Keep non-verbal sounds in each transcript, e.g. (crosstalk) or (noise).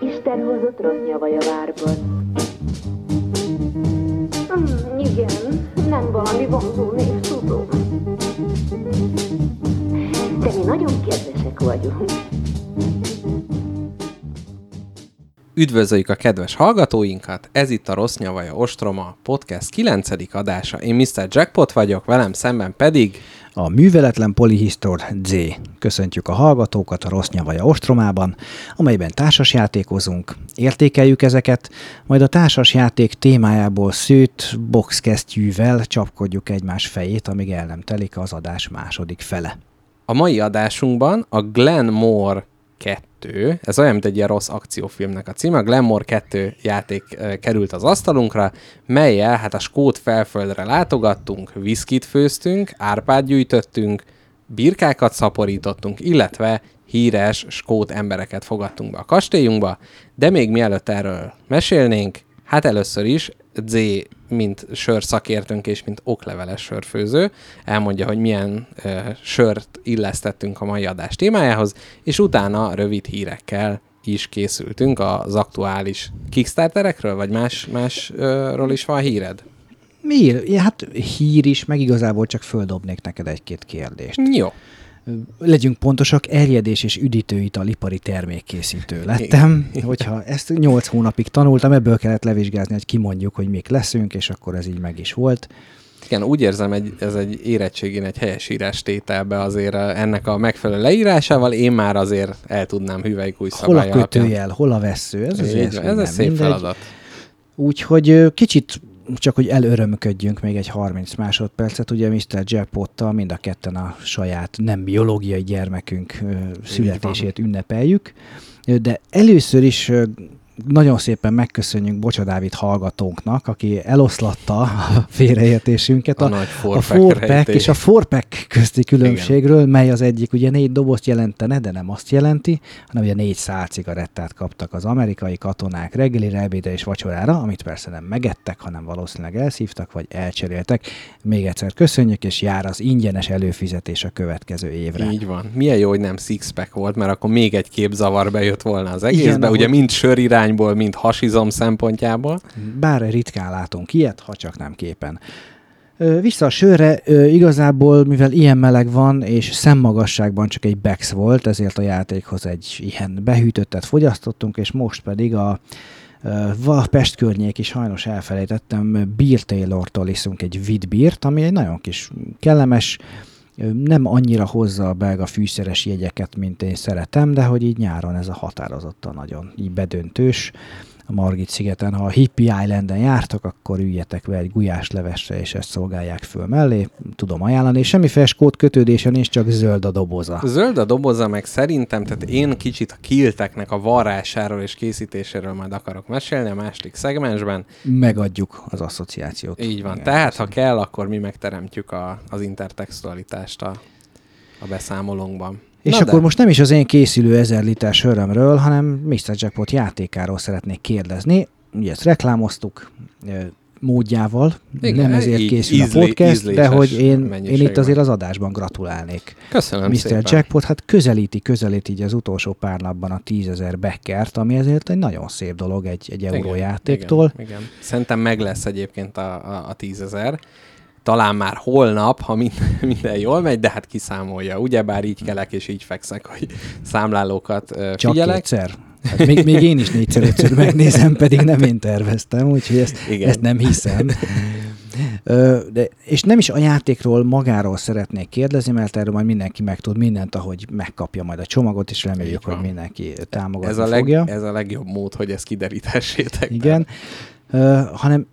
Isten hozott rossz nyavaj a várban. Hmm, igen, nem valami vonzó név, tudom. De mi nagyon kedvesek vagyunk. Üdvözöljük a kedves hallgatóinkat, ez itt a Rossz Nyavaja Ostroma podcast 9. adása. Én Mr. Jackpot vagyok, velem szemben pedig a műveletlen polihisztor Z. Köszöntjük a hallgatókat a Rossz Nyavaja Ostromában, amelyben társasjátékozunk, értékeljük ezeket, majd a társasjáték témájából szőtt boxkesztyűvel csapkodjuk egymás fejét, amíg el nem telik az adás második fele. A mai adásunkban a Glen Moore 2, ez olyan, mint egy ilyen rossz akciófilmnek a címe, a Glamour 2 játék került az asztalunkra, melyel hát a Skót felföldre látogattunk, viszkit főztünk, árpát gyűjtöttünk, birkákat szaporítottunk, illetve híres skót embereket fogadtunk be a kastélyunkba, de még mielőtt erről mesélnénk, hát először is Z, mint sörszakértőnk és mint okleveles sörfőző, elmondja, hogy milyen ö, sört illesztettünk a mai adás témájához, és utána rövid hírekkel is készültünk az aktuális Kickstarterekről, vagy más, másról is van híred? Mi? Hát hír is, meg igazából csak földobnék neked egy-két kérdést. Jó legyünk pontosak, erjedés és üdítőital ipari termékkészítő lettem. Hogyha ezt 8 hónapig tanultam, ebből kellett levizsgázni, hogy kimondjuk, hogy mik leszünk, és akkor ez így meg is volt. Igen, úgy érzem, egy, ez egy érettségén egy helyesírás tételbe azért ennek a megfelelő leírásával én már azért el tudnám hüvelykúj Hol a kötőjel, hol a vesző, ez, ez, ez, ez egy szép mindegy. feladat. Úgyhogy kicsit csak hogy elörömködjünk még egy 30 másodpercet, ugye Mr. Jackpottal mind a ketten a saját nem biológiai gyermekünk születését ünnepeljük, de először is nagyon szépen megköszönjük Bocsa Dávid hallgatónknak, aki eloszlatta a (laughs) félreértésünket. A, a, a forpack és a forpack közti különbségről, Igen. mely az egyik ugye négy dobozt jelentene, de nem azt jelenti, hanem ugye négy szál cigarettát kaptak az amerikai katonák reggelire, ebédre és vacsorára, amit persze nem megettek, hanem valószínűleg elszívtak, vagy elcseréltek. Még egyszer köszönjük, és jár az ingyenes előfizetés a következő évre. Így van. Milyen jó, hogy nem sixpack volt, mert akkor még egy képzavar bejött volna az egészbe. Igen, ugye mind sörirány irányból, mint hasizom szempontjából. Bár ritkán látunk ilyet, ha csak nem képen. Vissza a sörre, igazából mivel ilyen meleg van, és szemmagasságban csak egy Bex volt, ezért a játékhoz egy ilyen behűtöttet fogyasztottunk, és most pedig a a Pest környéki sajnos elfelejtettem, Beer Taylor-tól iszunk egy vidbírt, ami egy nagyon kis kellemes, nem annyira hozza a belga fűszeres jegyeket, mint én szeretem, de hogy így nyáron ez a határozottan nagyon így bedöntős a Margit szigeten. Ha a Hippie Islanden jártak, akkor üljetek be egy gulyáslevesre, és ezt szolgálják föl mellé. Tudom ajánlani, és semmi feskót kötődésen is, csak zöld a doboza. Zöld a doboza, meg szerintem, tehát én kicsit a kilteknek a varrásáról és készítéséről majd akarok mesélni a második szegmensben. Megadjuk az asszociációt. Így van. Igen, Tehát, ha kell, akkor mi megteremtjük a, az intertextualitást a, a beszámolónkban. És Na akkor de. most nem is az én készülő ezer liter sörömről, hanem Mr. Jackpot játékáról szeretnék kérdezni. Ugye ezt reklámoztuk módjával, Igen, nem ezért készül ízlé, a podcast, de hogy én, én itt azért az adásban gratulálnék. Köszönöm Mr. szépen. Jackpot, hát közelíti, közelíti így az utolsó pár napban a tízezer beckert, ami ezért egy nagyon szép dolog egy, egy eurójátéktól. Igen, igen. Szerintem meg lesz egyébként a, a, a tízezer talán már holnap, ha minden, (laughs) minden jól megy, de hát kiszámolja. Ugyebár így kelek és így fekszek, hogy számlálókat Csak figyelek. kétszer? Hát még, még én is négyszer ötször megnézem, pedig nem én terveztem, úgyhogy ezt, Igen. ezt nem hiszem. De, és nem is a játékról magáról szeretnék kérdezni, mert erről majd mindenki megtud mindent, ahogy megkapja majd a csomagot, és reméljük, hogy mindenki támogatni ez a leg, fogja. Ez a legjobb mód, hogy ezt kiderítessétek. Igen, uh, hanem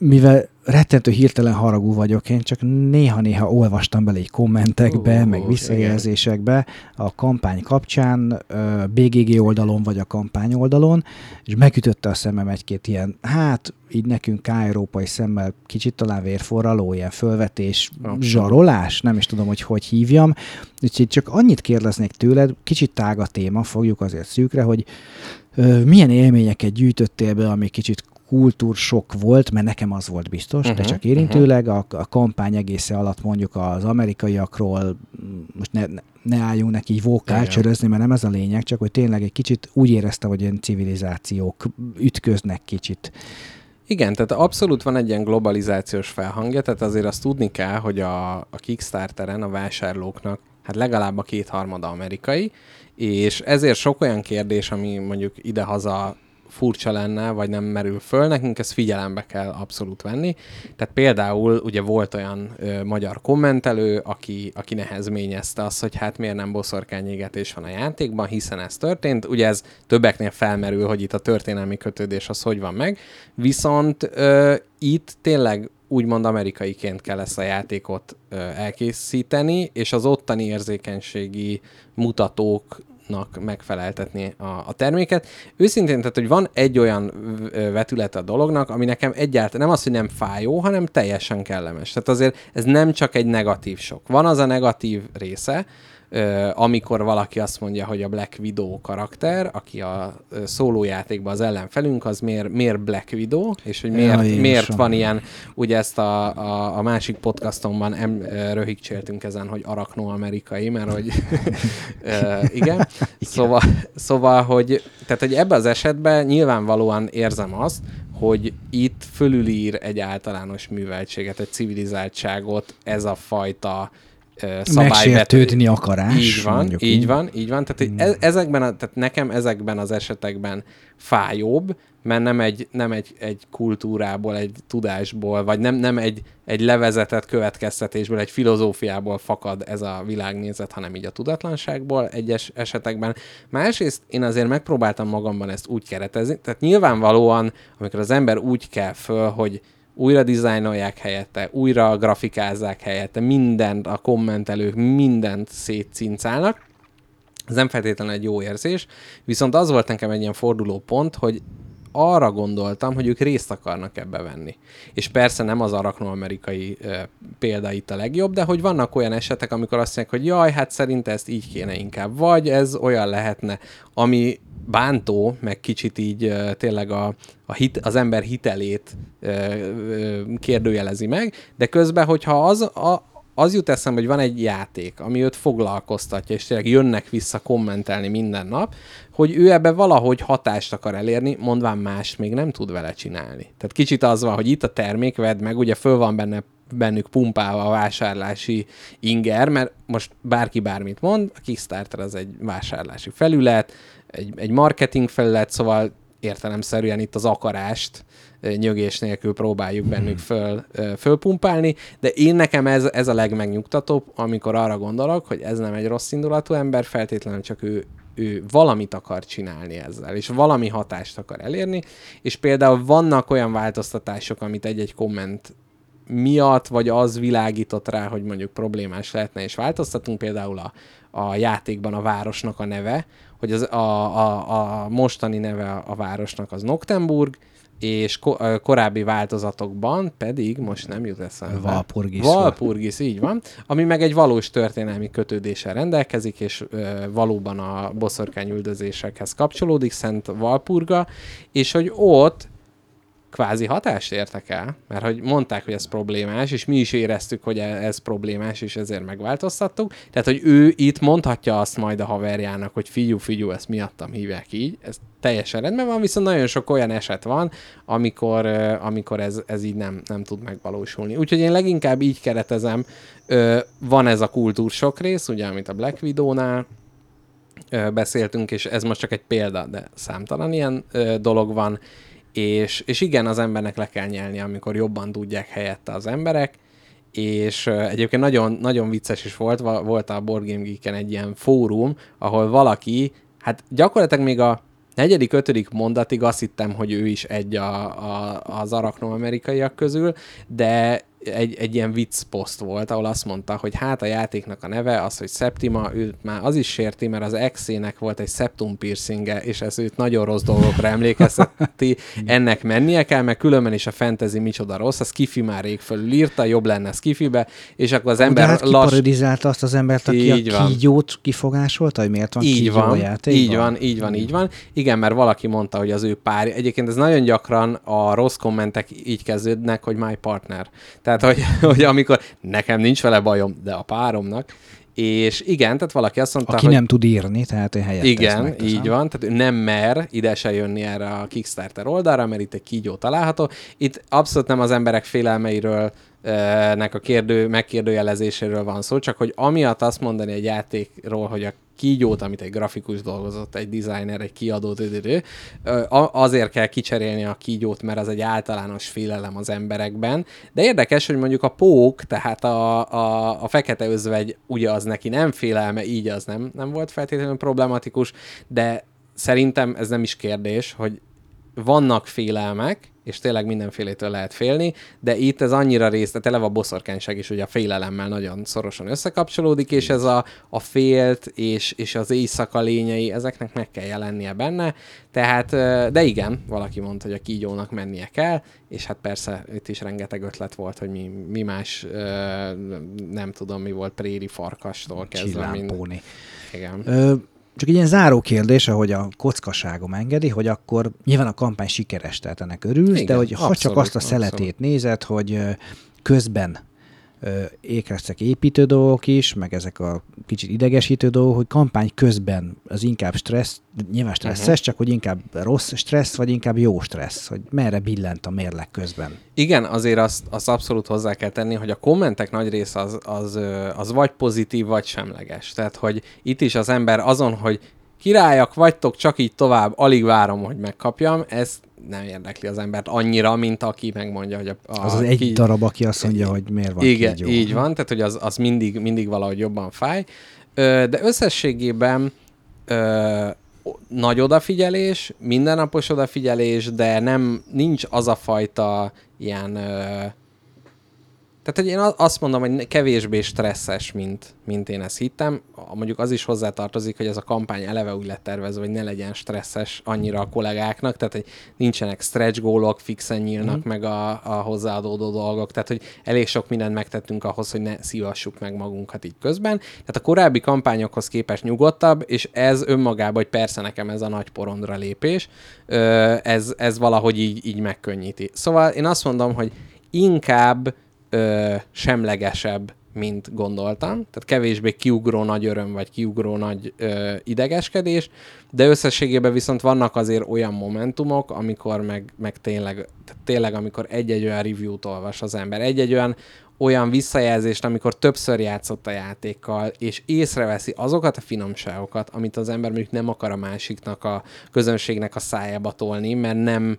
mivel rettentő hirtelen haragú vagyok, én csak néha-néha olvastam bele egy kommentekbe, uh, meg visszajelzésekbe a kampány kapcsán, BGG oldalon vagy a kampány oldalon, és megütötte a szemem egy-két ilyen, hát így nekünk európai szemmel kicsit talán vérforraló, ilyen fölvetés, Abszolút. zsarolás, nem is tudom, hogy hogy hívjam. Úgyhogy csak annyit kérdeznék tőled, kicsit tága téma, fogjuk azért szűkre, hogy milyen élményeket gyűjtöttél be, ami kicsit kultúrsok volt, mert nekem az volt biztos, uh-huh, de csak érintőleg, a, a kampány egésze alatt mondjuk az amerikaiakról, most ne, ne álljunk neki így vókálcsörözni, mert nem ez a lényeg, csak hogy tényleg egy kicsit úgy érezte, hogy ilyen civilizációk ütköznek kicsit. Igen, tehát abszolút van egy ilyen globalizációs felhangja, tehát azért azt tudni kell, hogy a, a Kickstarteren a vásárlóknak hát legalább a kétharmada amerikai, és ezért sok olyan kérdés, ami mondjuk idehaza furcsa lenne, vagy nem merül föl, nekünk ezt figyelembe kell abszolút venni. Tehát például ugye volt olyan ö, magyar kommentelő, aki, aki nehezményezte azt, hogy hát miért nem boszorkányégetés van a játékban, hiszen ez történt. Ugye ez többeknél felmerül, hogy itt a történelmi kötődés az hogy van meg, viszont ö, itt tényleg úgymond amerikaiként kell ezt a játékot ö, elkészíteni, és az ottani érzékenységi mutatók megfeleltetni a, a terméket. Őszintén, tehát, hogy van egy olyan vetülete a dolognak, ami nekem egyáltalán nem az, hogy nem fájó, hanem teljesen kellemes. Tehát azért ez nem csak egy negatív sok. Van az a negatív része, amikor valaki azt mondja, hogy a Black Widow karakter, aki a szólójátékban az ellenfelünk, az miért, miért Black Widow, és hogy miért, ja, miért van ilyen, ugye ezt a, a, a másik podcastomban em, röhigcséltünk ezen, hogy arakno-amerikai, mert hogy (laughs) igen. igen. Szóval, szóval, hogy, tehát, hogy ebben az esetben nyilvánvalóan érzem azt, hogy itt fölülír egy általános műveltséget, egy civilizáltságot ez a fajta Megsértődni akarás. Így van, így, így van, így van. Tehát, hmm. ezekben a, tehát nekem ezekben az esetekben fájóbb, mert nem egy, nem egy, egy kultúrából, egy tudásból, vagy nem, nem egy, egy levezetett következtetésből, egy filozófiából fakad ez a világnézet, hanem így a tudatlanságból egyes esetekben. Másrészt én azért megpróbáltam magamban ezt úgy keretezni, tehát nyilvánvalóan, amikor az ember úgy kell föl, hogy újra dizájnolják helyette, újra grafikázzák helyette, mindent, a kommentelők mindent szétcincálnak, ez nem feltétlenül egy jó érzés, viszont az volt nekem egy ilyen forduló pont, hogy arra gondoltam, hogy ők részt akarnak ebbe venni. És persze nem az arakno-amerikai e, példa itt a legjobb, de hogy vannak olyan esetek, amikor azt mondják, hogy jaj, hát szerint ezt így kéne inkább, vagy ez olyan lehetne, ami bántó, meg kicsit így uh, tényleg a, a hit, az ember hitelét uh, uh, kérdőjelezi meg, de közben, hogyha az, a, az jut eszembe, hogy van egy játék, ami őt foglalkoztatja, és tényleg jönnek vissza kommentelni minden nap, hogy ő ebbe valahogy hatást akar elérni, mondván más még nem tud vele csinálni. Tehát kicsit az van, hogy itt a termék, vedd meg, ugye föl van benne bennük pumpálva a vásárlási inger, mert most bárki bármit mond, a Kickstarter az egy vásárlási felület, egy, egy marketing felület, szóval értelemszerűen itt az akarást nyögés nélkül próbáljuk bennük föl, fölpumpálni, de én nekem ez, ez a legmegnyugtatóbb, amikor arra gondolok, hogy ez nem egy rossz indulatú ember, feltétlenül csak ő, ő valamit akar csinálni ezzel, és valami hatást akar elérni, és például vannak olyan változtatások, amit egy-egy komment miatt, vagy az világított rá, hogy mondjuk problémás lehetne, és változtatunk például a, a játékban a városnak a neve, hogy az, a, a, a mostani neve a városnak az Noctemburg, és ko- korábbi változatokban pedig, most nem jut eszembe. Valpurgis. Valpurgis, így van. Ami meg egy valós történelmi kötődéssel rendelkezik, és ö, valóban a boszorkányüldözésekhez kapcsolódik, Szent Valpurga, és hogy ott kvázi hatást értek el, mert hogy mondták, hogy ez problémás, és mi is éreztük, hogy e- ez problémás, és ezért megváltoztattuk. Tehát, hogy ő itt mondhatja azt majd a haverjának, hogy figyú, figyú, ezt miattam hívják így, ez teljesen rendben van, viszont nagyon sok olyan eset van, amikor, amikor ez, ez így nem, nem tud megvalósulni. Úgyhogy én leginkább így keretezem, van ez a kultúrsok rész, ugye, amit a Black Widow-nál beszéltünk, és ez most csak egy példa, de számtalan ilyen dolog van, és, és igen, az embernek le kell nyelni, amikor jobban tudják helyette az emberek, és egyébként nagyon, nagyon vicces is volt, volt a Board Game Geek-en egy ilyen fórum, ahol valaki, hát gyakorlatilag még a negyedik, ötödik mondatig azt hittem, hogy ő is egy a, a, az arakno-amerikaiak közül, de egy, egy ilyen vicc poszt volt, ahol azt mondta, hogy hát a játéknak a neve az, hogy Septima, őt már az is sérti, mert az exének volt egy septum piercinge, és ez őt nagyon rossz dolgokra emlékezteti, ennek mennie kell, mert különben is a fantasy micsoda rossz, a Skiffy már rég fölül írta, jobb lenne Skiffybe, és akkor az ember hát kiparodizálta azt az embert, aki Így a kígyót kifogásolta, hogy miért van így kígyó van, a játékban? így van, így van, így van. Igen, mert valaki mondta, hogy az ő pár. Egyébként ez nagyon gyakran a rossz kommentek így kezdődnek, hogy my partner. Tehát, hogy, (laughs) hogy amikor nekem nincs vele bajom, de a páromnak, és igen, tehát valaki azt mondta, Aki hogy nem tud írni, tehát ő helyett igen, így van, tehát ő nem mer ide se jönni erre a Kickstarter oldalra, mert itt egy kígyó található. Itt abszolút nem az emberek félelmeiről ö, nek a kérdő, megkérdőjelezéséről van szó, csak hogy amiatt azt mondani egy játékról, hogy a kígyót, amit egy grafikus dolgozott, egy designer, egy kiadó, azért kell kicserélni a kígyót, mert az egy általános félelem az emberekben. De érdekes, hogy mondjuk a pók, tehát a, a, a fekete özvegy, ugye az neki nem félelme, így az nem, nem volt feltétlenül problematikus, de szerintem ez nem is kérdés, hogy vannak félelmek, és tényleg mindenfélétől lehet félni, de itt ez annyira rész, tehát eleve a boszorkányság is ugye a félelemmel nagyon szorosan összekapcsolódik, és ez a, a félt és, és az éjszaka lényei, ezeknek meg kell jelennie benne, tehát, de igen, valaki mondta, hogy a kígyónak mennie kell, és hát persze itt is rengeteg ötlet volt, hogy mi, mi más, nem tudom, mi volt, préri farkastól kezdve. mind- Csillámpóni. Igen. Ö, csak egy ilyen záró kérdés, ahogy a kockaságom engedi, hogy akkor nyilván a kampány sikeres, tehát ennek örülsz, Igen, de hogy ha csak abszolút, azt a szeletét abszolút. nézed, hogy közben ö, ékeztek építő dolgok is, meg ezek a kicsit idegesítő dolgok, hogy kampány közben az inkább stressz, nyilván stresszes, uh-huh. csak hogy inkább rossz stressz, vagy inkább jó stressz, hogy merre billent a mérleg közben. Igen, azért azt, azt abszolút hozzá kell tenni, hogy a kommentek nagy része az, az, az vagy pozitív, vagy semleges. Tehát, hogy itt is az ember azon, hogy királyak vagytok, csak így tovább, alig várom, hogy megkapjam, ez nem érdekli az embert annyira, mint aki megmondja, hogy a, a Az az egy ki- darab, aki azt mondja, hogy miért van igen, kígyó. így van, tehát hogy az, az mindig, mindig valahogy jobban fáj. Ö, de összességében ö, nagy odafigyelés, mindennapos odafigyelés, de nem nincs az a fajta ilyen ö, tehát, hogy én azt mondom, hogy kevésbé stresszes, mint, mint én ezt hittem. Mondjuk az is hozzátartozik, hogy ez a kampány eleve úgy lett tervezve, hogy ne legyen stresszes annyira a kollégáknak, tehát, hogy nincsenek stretch gólok, fixen nyílnak mm. meg a, a hozzáadódó dolgok, tehát, hogy elég sok mindent megtettünk ahhoz, hogy ne szívassuk meg magunkat így közben. Tehát a korábbi kampányokhoz képest nyugodtabb, és ez önmagában, hogy persze nekem ez a nagy porondra lépés, ez, ez valahogy így, így megkönnyíti. Szóval én azt mondom, hogy inkább ö, semlegesebb, mint gondoltam. Tehát kevésbé kiugró nagy öröm, vagy kiugró nagy ö, idegeskedés, de összességében viszont vannak azért olyan momentumok, amikor meg, meg tényleg, tehát tényleg, amikor egy-egy olyan review-t olvas az ember, egy-egy olyan olyan visszajelzést, amikor többször játszott a játékkal, és észreveszi azokat a finomságokat, amit az ember mondjuk nem akar a másiknak, a közönségnek a szájába tolni, mert nem,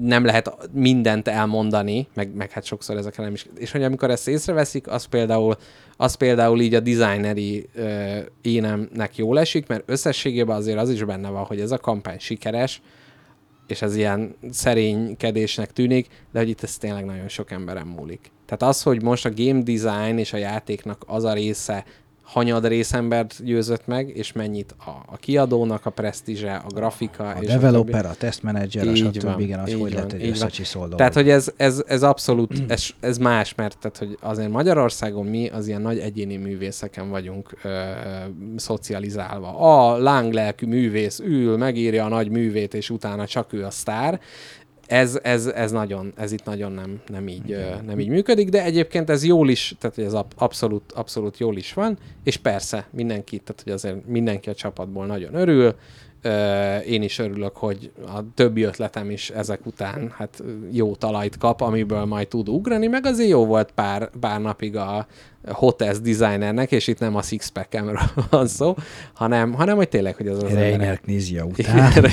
nem lehet mindent elmondani, meg, meg hát sokszor ezekre nem is. És hogy amikor ezt észreveszik, az például, az például így a designeri ö, énemnek jól esik, mert összességében azért az is benne van, hogy ez a kampány sikeres, és ez ilyen szerénykedésnek tűnik, de hogy itt ez tényleg nagyon sok emberen múlik. Tehát az, hogy most a game design és a játéknak az a része hanyad részembert győzött meg, és mennyit a, a kiadónak a presztízse, a grafika, A és developer, a a Így stb. van, igen, az hogy lehet egy dolog. Tehát, hogy ez, ez, ez abszolút, (clears throat) ez, ez más, mert tehát, hogy azért Magyarországon mi az ilyen nagy egyéni művészeken vagyunk ö, szocializálva. A lánglelkű művész ül, megírja a nagy művét, és utána csak ő a sztár. Ez, ez, ez, nagyon, ez itt nagyon nem, nem, így, ö, nem így működik, de egyébként ez jól is, tehát hogy ez ab- abszolút, abszolút jól is van, és persze mindenki, tehát hogy azért mindenki a csapatból nagyon örül, én is örülök, hogy a többi ötletem is ezek után hát jó talajt kap, amiből majd tud ugrani, meg azért jó volt pár, pár napig a hotels designernek, és itt nem a sixpackemről (laughs) van szó, hanem, hanem hogy tényleg, hogy az az Reiner Knizia (laughs) után.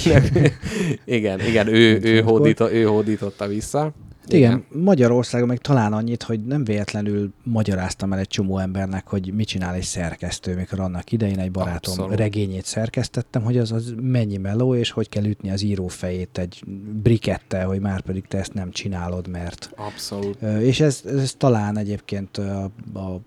igen, igen, ő, ő, hódító, ő hódította vissza. Igen, Magyarországon meg talán annyit, hogy nem véletlenül magyaráztam el egy csomó embernek, hogy mit csinál egy szerkesztő, mikor annak idején egy barátom Abszolút. regényét szerkesztettem, hogy az, az mennyi meló, és hogy kell ütni az író fejét egy brikettel, hogy már pedig te ezt nem csinálod, mert... Abszolút. És ez, ez talán egyébként a, a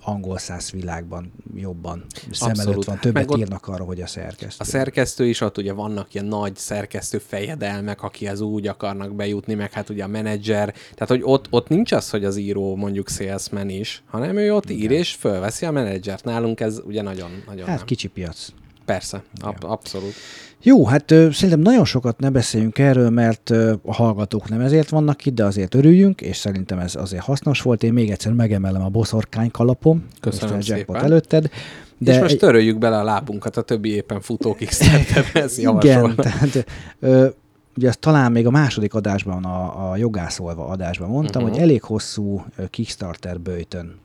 angol száz világban jobban szem Abszolút. előtt van, többet Meg írnak arra, hogy a szerkesztő. A szerkesztő is, ott ugye vannak ilyen nagy szerkesztő fejedelmek, akihez úgy akarnak bejutni, meg hát ugye a menedzser. Tehát, hogy ott, ott nincs az, hogy az író mondjuk salesman is, hanem ő ott ír és fölveszi a menedzsert. Nálunk ez ugye nagyon, nagyon Hát nem. kicsi piac. Persze, ab, abszolút. Jó, hát ö, szerintem nagyon sokat ne beszéljünk erről, mert ö, a hallgatók nem ezért vannak itt, de azért örüljünk, és szerintem ez azért hasznos volt. Én még egyszer megemelem a boszorkány kalapom. Köszönöm. Jackpot szépen. előtted. De és most töröljük bele a lábunkat a többi éppen futó Kickstarter, (laughs) ez javasol. Igen, tehát ö, ugye ezt talán még a második adásban, a, a jogászolva adásban mondtam, uh-huh. hogy elég hosszú Kickstarter bőjtön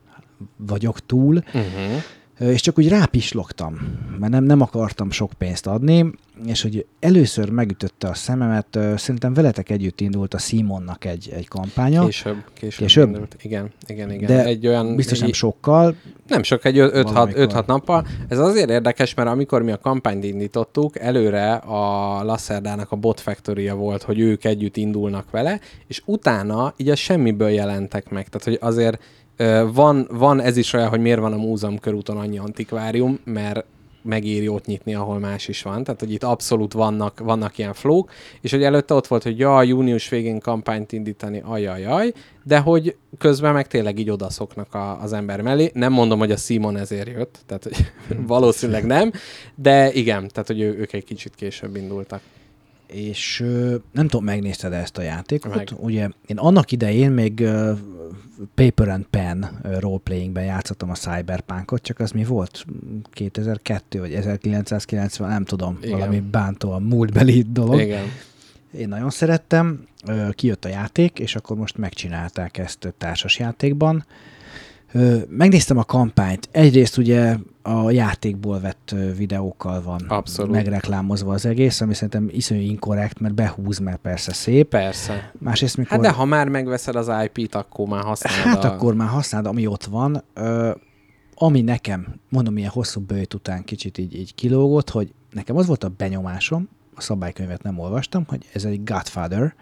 vagyok túl, Uh-huh. És csak úgy rápislogtam, mert nem, nem akartam sok pénzt adni, és hogy először megütötte a szememet, szerintem veletek együtt indult a Simonnak egy, egy kampánya, Később, később. Később? indult. Igen, igen, igen. de egy olyan, biztos nem sokkal, Nem sok, egy 5-6 Valamikor. nappal. Ez azért érdekes, mert amikor mi a kampányt indítottuk, előre a Lacerdának a Bot factory volt, hogy ők együtt indulnak vele, és utána így a semmiből jelentek meg. Tehát, hogy azért van, van ez is olyan, hogy miért van a múzeum körúton annyi antikvárium, mert megéri ott nyitni, ahol más is van. Tehát, hogy itt abszolút vannak, vannak ilyen flók, és hogy előtte ott volt, hogy ja, június végén kampányt indítani, ajajaj, de hogy közben meg tényleg így odaszoknak a, az ember mellé. Nem mondom, hogy a Simon ezért jött, tehát hogy (laughs) valószínűleg nem, de igen, tehát hogy ő, ők egy kicsit később indultak. És nem tudom, megnézted ezt a játékot. Meg. Ugye én annak idején még Paper and Pen roleplayingben játszottam a Cyberpunkot, csak az mi volt? 2002 vagy 1990, nem tudom, Igen. valami bántóan múltbeli dolog. Igen. Én nagyon szerettem, ö, kijött a játék, és akkor most megcsinálták ezt ö, társas játékban. Megnéztem a kampányt. Egyrészt ugye a játékból vett videókkal van Abszolút. megreklámozva az egész, ami szerintem iszonyú inkorrekt, mert behúz, mert persze szép. Persze. Másrészt mikor... Hát de ha már megveszed az IP-t, akkor már használod Hát a... akkor már használd, ami ott van. Ö, ami nekem, mondom, ilyen hosszú bőjt után kicsit így, így kilógott, hogy nekem az volt a benyomásom, a szabálykönyvet nem olvastam, hogy ez egy Godfather,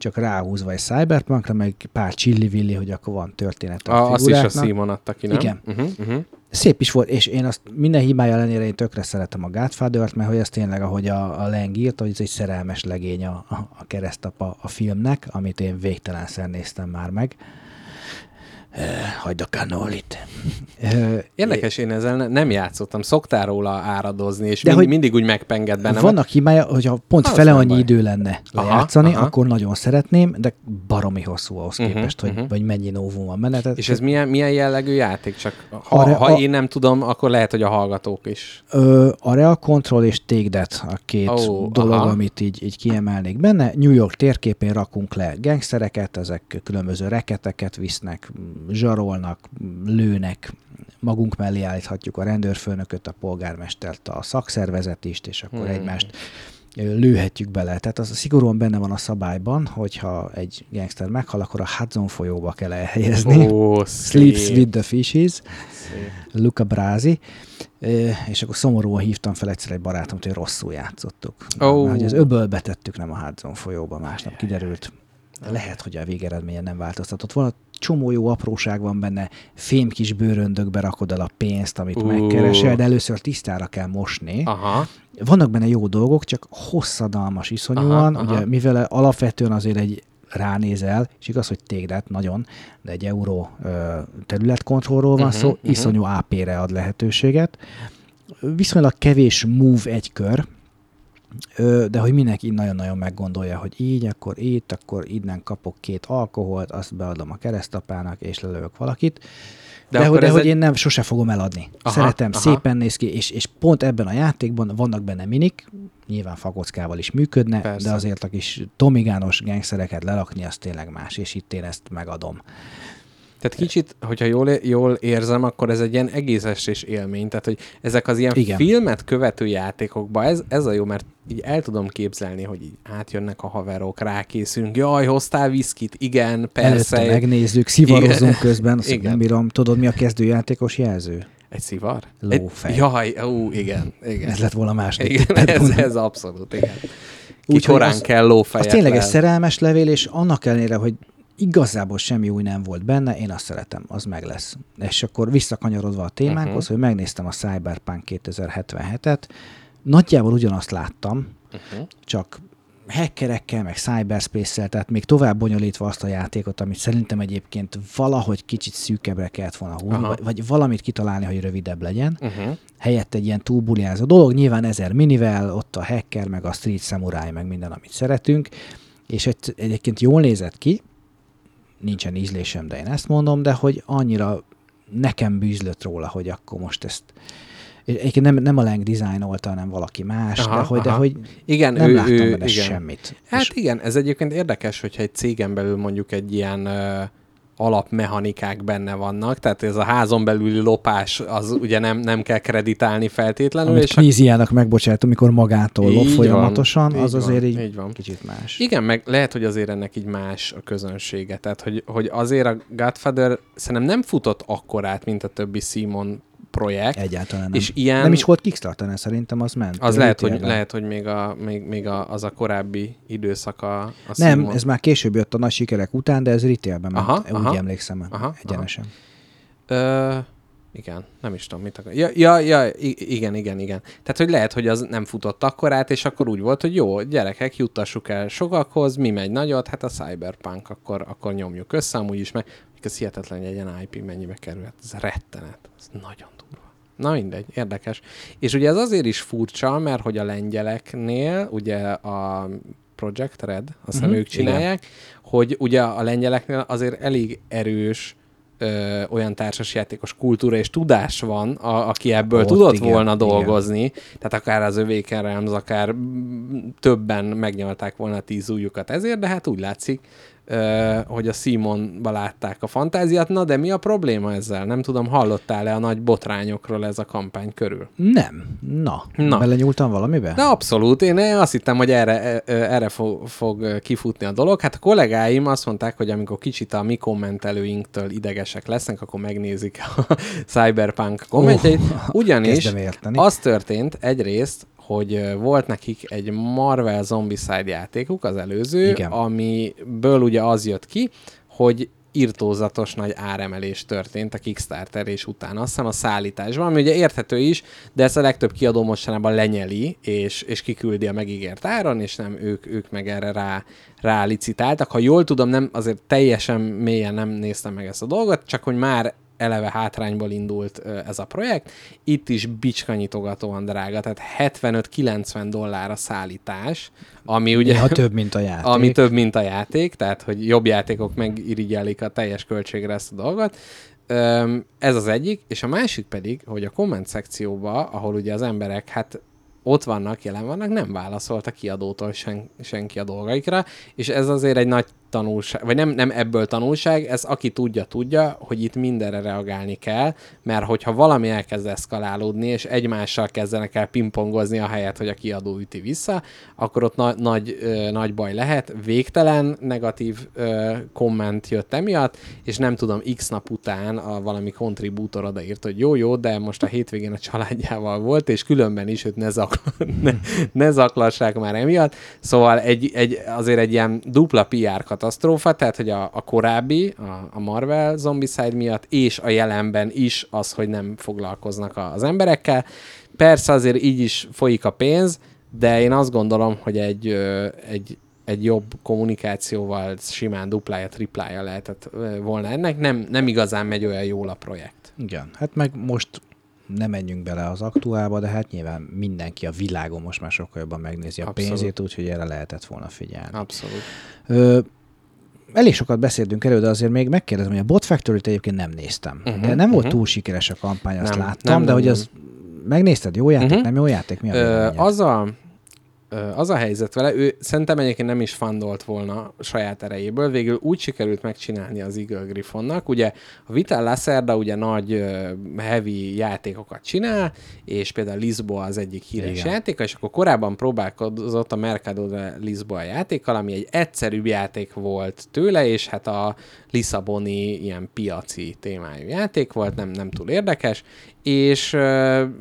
csak ráhúzva egy Cyberpunkra, meg pár csillivilli, hogy akkor van történet a, a azt is a. Simon adta ki, nem? Igen. Uh-huh, uh-huh. Szép is volt, és én azt minden hibája ellenére én tökre szeretem a Godfather-t, mert hogy ez tényleg, ahogy a, a Leng írta, hogy ez egy szerelmes legény a, a, a keresztapa a filmnek, amit én végtelenszer néztem már meg. Uh, hagyd a kanolit. Érdekes, én ezzel ne- nem játszottam. Szoktál róla áradozni, és De mind, hogy- mindig úgy megpenged bennem. Vannak hibája, hogyha pont Az fele annyi baj. idő lenne Aha, lejátszani, aha. akkor nagyon szeretném, de baromi hosszú ahhoz Mhm, képest, hogy, mhm. vagy mennyi novum van benne. Tehát És ez milyen, milyen jellegű játék? Csak ha, Arra- ha a- én nem tudom, akkor lehet, hogy a hallgatók is. Ö, a Real Control és Take That a két oh, dolog, aha. amit így, így kiemelnék benne. New York térképén rakunk le gangstereket, ezek különböző reketeket visznek, zsarolnak, lőnek, magunk mellé állíthatjuk a rendőrfőnököt, a polgármestert, a szakszervezetist, és akkor Hmm. egymást lőhetjük bele. Tehát az szigorúan benne van a szabályban, hogyha egy gangster meghal, akkor a Hudson folyóba kell elhelyezni. Ó, Sleeps with the fishes. szép. Luca Brázi, Ö, és akkor szomorúan hívtam fel egyszer egy barátomat, hogy rosszul játszottuk. Mert hogy az öbölbe tettük, nem a Hudson folyóba, másnap kiderült. Lehet, hogy a végeredményen nem változtatott volna. Csomó jó apróság van benne, fém kis bőröndökbe rakod el a pénzt, amit Ú. megkeresel, de először tisztára kell mosni. Aha. Vannak benne jó dolgok, csak hosszadalmas iszonyúan, Aha, ugye aha. mivel alapvetően azért egy ránézel, és igaz, hogy téged nagyon, de egy euró ö, területkontrollról van Mhm, szó, mhm. iszonyú AP-re ad lehetőséget. Viszonylag kevés move egy kör, de hogy mindenki nagyon-nagyon meggondolja, hogy így, akkor itt, akkor innen kapok két alkoholt, azt beadom a keresztapának, és lelövök valakit. De De, hogy, de hogy egy- én nem sose fogom eladni. Aha, Szeretem, aha. szépen néz ki, és, és pont ebben a játékban vannak benne minik, nyilván fakockával is működne, Persze. de azért a kis tomigános gengszereket lelakni, az tényleg más, és itt én ezt megadom. Tehát kicsit, hogyha jól, jól érzem, akkor ez egy ilyen egész estés élmény. Tehát, hogy ezek az ilyen Igen. Filmet követő játékokban, ez, ez a jó, mert így el tudom képzelni, hogy így átjönnek a haverok, rákészülünk, jaj, hoztál viszkit? Igen, persze. Előtte megnézzük, szivarozunk Igen. közben, azt Igen. nem bírom. Tudod, mi a kezdőjátékos jelző? Egy szivar? Lófej. Egy, jaj, ú, igen, igen. Ez lett volna második. igen, ez, ez abszolút, igen. Úgyhogy korán az- kell Az lófejet tényleg egy szerelmes levél, és annak ellenére, hogy igazából semmi új nem volt benne, én azt szeretem, az meg lesz. És akkor visszakanyarodva a témánkhoz, uh-huh. hogy megnéztem a Cyberpunk 2077-et, nagyjából ugyanazt láttam, Uh-huh. csak hackerekkel, meg cyberspace-szel, tehát még tovább bonyolítva azt a játékot, amit szerintem egyébként valahogy kicsit szűkebbre kellett volna húzni, vagy, vagy valamit kitalálni, hogy rövidebb legyen. Uh-huh. Helyett egy ilyen túlbuliázó dolog, nyilván ezer minivel, ott a hacker, meg a street samurai, meg minden, amit szeretünk, és egy, egyébként jól nézett ki, nincsen ízlésem, de én ezt mondom, de hogy annyira nekem bűzlött róla, hogy akkor most ezt Egyébként nem, nem a Lang designolta, hanem valaki más, Aha, de, hogy, de hogy Igen, nem ő, láttam ő, benne igen. semmit. Hát És igen, ez egyébként érdekes, hogyha egy cégen belül mondjuk egy ilyen ö, alapmechanikák benne vannak, tehát ez a házon belüli lopás, az ugye nem, nem kell kreditálni feltétlenül, amit és Kníziának megbocsájtom, amikor magától lop van, folyamatosan, így az van, azért így, így van. kicsit más. Igen, meg lehet, hogy azért ennek így más a közönsége. Tehát, hogy, hogy azért a Godfather szerintem nem futott akkorát, mint a többi Simon projekt. Egyáltalán nem. És ilyen- Nem is volt Kickstarter, szerintem az ment. Az lehet, hogy, lehet, hogy még, a, még, még a, az a korábbi időszaka a Nem, Simon. ez már később jött a nagy sikerek után, de ez retailben ment, Aha, úgy aha. emlékszem Aha, egyenesen. Ö, igen, nem is tudom, mit akar. Ja, ja, ja, igen, igen, igen. Tehát, hogy lehet, hogy az nem futott akkorát, és akkor úgy volt, hogy jó, gyerekek, juttassuk el sokakhoz, mi megy nagyot, hát a Cyberpunk, akkor, akkor nyomjuk össze, amúgy is meg, ez hihetetlen, hogy egy ilyen IP mennyibe kerül, hát ez rettenet, ez nagyon. Na mindegy, érdekes. És ugye ez azért is furcsa, mert hogy a lengyeleknél, ugye a Project Red, azt hiszem Mhm, ők csinálják, hogy ugye a lengyeleknél azért elég erős ö, olyan társasjátékos kultúra és tudás van, a, aki ebből Ott tudott igen, volna igen. dolgozni, tehát akár az övéken akár többen megnyalták volna a tíz ujjukat ezért, de hát úgy látszik, hogy a Simonba látták a fantáziát. Na, de mi a probléma ezzel? Nem tudom, hallottál-e a nagy botrányokról ez a kampány körül? Nem. Na, Na. Na. belenyúltam valamibe? De abszolút, én azt hittem, hogy erre, erre fog, fog kifutni a dolog. Hát a kollégáim azt mondták, hogy amikor kicsit a mi kommentelőinktől idegesek lesznek, akkor megnézik a (laughs) Cyberpunk kommentjeit. Ugyanis az történt egyrészt, hogy volt nekik egy Marvel Zombicide játékuk, az előző, Igen. amiből ugye az jött ki, hogy irtózatos nagy áremelés történt a Kickstarter és utána, azt hiszem a szállításban, ami ugye érthető is, de ezt a legtöbb kiadó mostanában lenyeli, és, és kiküldi a megígért áron, és nem ők, ők meg erre rá, rá licitáltak. Ha jól tudom, nem, azért teljesen mélyen nem néztem meg ezt a dolgot, csak hogy már eleve hátrányból indult ez a projekt. Itt is bicskanyitogatóan drága, tehát 75-90 dollár a szállítás, ami ugye... Néha több, mint a játék. Ami több, mint a játék, tehát hogy jobb játékok megirigyelik a teljes költségre ezt a dolgot. Ez az egyik, és a másik pedig, hogy a komment szekcióba, ahol ugye az emberek hát ott vannak, jelen vannak, nem válaszolt a kiadótól sen, senki a dolgaikra, és ez azért egy nagy tanulság, vagy nem, nem ebből tanulság, ez aki tudja, tudja, hogy itt mindenre reagálni kell, mert hogyha valami elkezd eszkalálódni, és egymással kezdenek el pingpongozni a helyet, hogy a kiadó üti vissza, akkor ott na- nagy, ö, nagy baj lehet. Végtelen negatív ö, komment jött emiatt, és nem tudom, x nap után a valami kontribútor odaírt, hogy jó, jó, de most a hétvégén a családjával volt, és különben is őt ne, zakla, ne, ne zaklassák már emiatt. Szóval egy, egy, azért egy ilyen dupla PR katasztrófa, tehát hogy a, a korábbi, a, a Marvel Zombicide miatt, és a jelenben is az, hogy nem foglalkoznak a- az emberekkel. Persze azért így is folyik a pénz, de én azt gondolom, hogy egy, egy, egy jobb kommunikációval simán duplája, triplája lehetett volna ennek. Nem, nem igazán megy olyan jól a projekt. Igen, hát meg most nem menjünk bele az aktuálba, de hát nyilván mindenki a világon most már sokkal jobban megnézi a Abszolút. pénzét, úgyhogy erre lehetett volna figyelni. Abszolút. Ö, elég sokat beszéltünk elő, de azért még megkérdezem, hogy a Bot Factory-t egyébként nem néztem. Mhm, de nem volt mhm. túl sikeres a kampány, azt Nem, láttam, nem, de nem, hogy nem. az megnézted, jó játék, Mhm. nem jó játék? Mi a Ö, az a az a helyzet vele, ő szerintem egyébként nem is fandolt volna saját erejéből, végül úgy sikerült megcsinálni az Eagle Griffonnak, ugye a Vital Lacerda ugye nagy heavy játékokat csinál, és például Lisboa az egyik híres Igen. játéka, és akkor korábban próbálkozott a Mercado de Lisboa játékkal, ami egy egyszerűbb játék volt tőle, és hát a Lisszaboni ilyen piaci témájú játék volt, nem, nem túl érdekes, és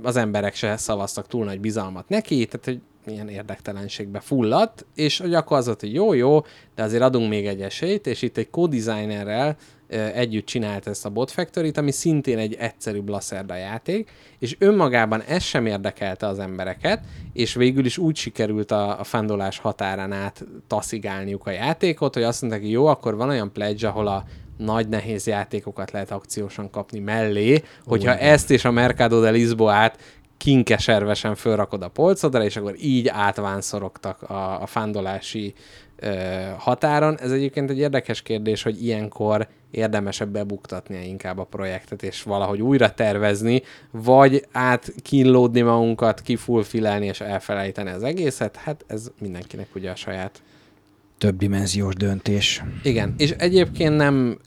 az emberek se szavaztak túl nagy bizalmat neki, tehát hogy ilyen érdektelenségbe fulladt, és akkor az volt, hogy jó, jó, de azért adunk még egy esélyt, és itt egy co-designerrel együtt csinált ezt a Bot Factory-t, ami szintén egy egyszerűbb Lacerda játék, és önmagában ez sem érdekelte az embereket, és végül is úgy sikerült a, a fandolás határán át taszigálniuk a játékot, hogy azt mondták, hogy jó, akkor van olyan pledge, ahol a nagy nehéz játékokat lehet akciósan kapni mellé, hogyha Úgy, ezt és a Mercado de Lisboát kinkeservesen fölrakod a polcodra, és akkor így átvánszorogtak a, a fándolási ö, határon. Ez egyébként egy érdekes kérdés, hogy ilyenkor érdemesebb bebuktatnia inkább a projektet, és valahogy újra tervezni, vagy átkínlódni magunkat, kifulfilelni és elfelejteni az egészet. Hát ez mindenkinek ugye a saját többdimenziós döntés. Igen, és egyébként nem,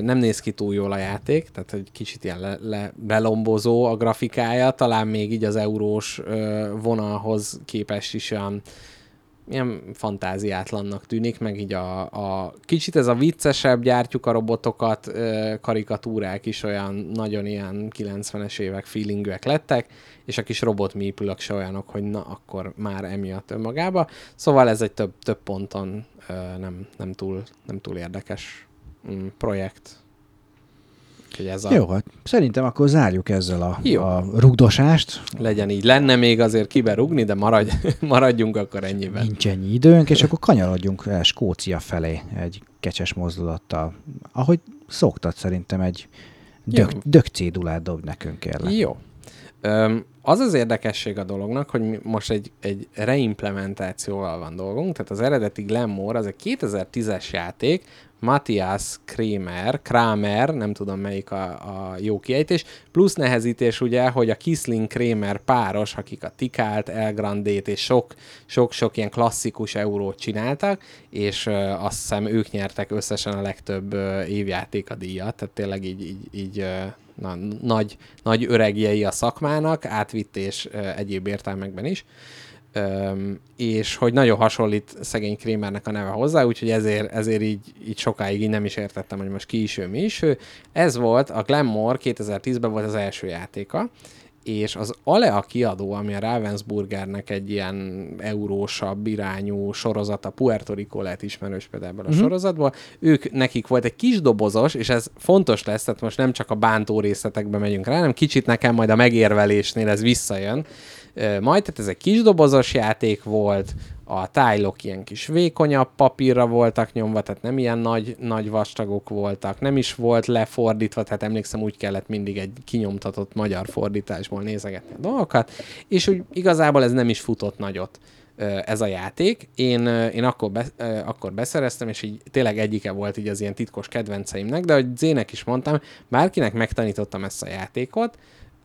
nem néz ki túl jól a játék, tehát egy kicsit ilyen le, le belombozó a grafikája, talán még így az eurós vonalhoz képest is olyan ilyen fantáziátlannak tűnik, meg így a, a kicsit ez a viccesebb, gyártjuk a robotokat, karikatúrák is olyan nagyon ilyen 90-es évek feelingűek lettek, és a kis robotmípülök se olyanok, hogy na, akkor már emiatt önmagába. Szóval ez egy több, több ponton nem, nem, túl, nem túl érdekes mm, projekt. ez a... Jó, hát szerintem akkor zárjuk ezzel a, Jó. a rugdosást. Legyen így. Lenne még azért kiberugni, de maradj, (laughs) maradjunk akkor ennyiben. Nincs ennyi időnk, és akkor kanyarodjunk Skócia felé egy kecses mozdulattal. Ahogy szoktad, szerintem egy dök, dök cédulát dob nekünk kell. Jó. Öm, az az érdekesség a dolognak, hogy most egy, egy reimplementációval van dolgunk, tehát az eredeti Glamour az egy 2010-es játék, Matthias Kramer, Kramer, nem tudom melyik a, a jó kiejtés, plusz nehezítés ugye, hogy a Kisling Kramer páros, akik a Tikált, El Grandét és sok, sok-sok ilyen klasszikus eurót csináltak, és uh, azt hiszem ők nyertek összesen a legtöbb uh, évjáték a díjat, tehát tényleg így, így, így uh, na, nagy, nagy öregjei a szakmának, átvitt és uh, egyéb értelmekben is. Um, és hogy nagyon hasonlít szegény Krémernek a neve hozzá, úgyhogy ezért, ezért így, így sokáig így nem is értettem, hogy most ki is ő, mi is ő. Ez volt, a Glamour 2010-ben volt az első játéka, és az Alea kiadó, ami a Ravensburgernek egy ilyen eurósabb irányú sorozata, Puerto Rico lehet ismerős például ebből a uh-huh. sorozatból, ők, nekik volt egy kis dobozos, és ez fontos lesz, tehát most nem csak a bántó részletekbe megyünk rá, hanem kicsit nekem majd a megérvelésnél ez visszajön, majd, tehát ez egy kis dobozos játék volt, a tájlok ilyen kis vékonyabb papírra voltak nyomva, tehát nem ilyen nagy, nagy vastagok voltak, nem is volt lefordítva, tehát emlékszem úgy kellett mindig egy kinyomtatott magyar fordításból nézegetni a dolgokat, és úgy igazából ez nem is futott nagyot ez a játék. Én, én akkor, be, akkor beszereztem, és így tényleg egyike volt így az ilyen titkos kedvenceimnek, de ahogy Zének is mondtam, bárkinek megtanítottam ezt a játékot,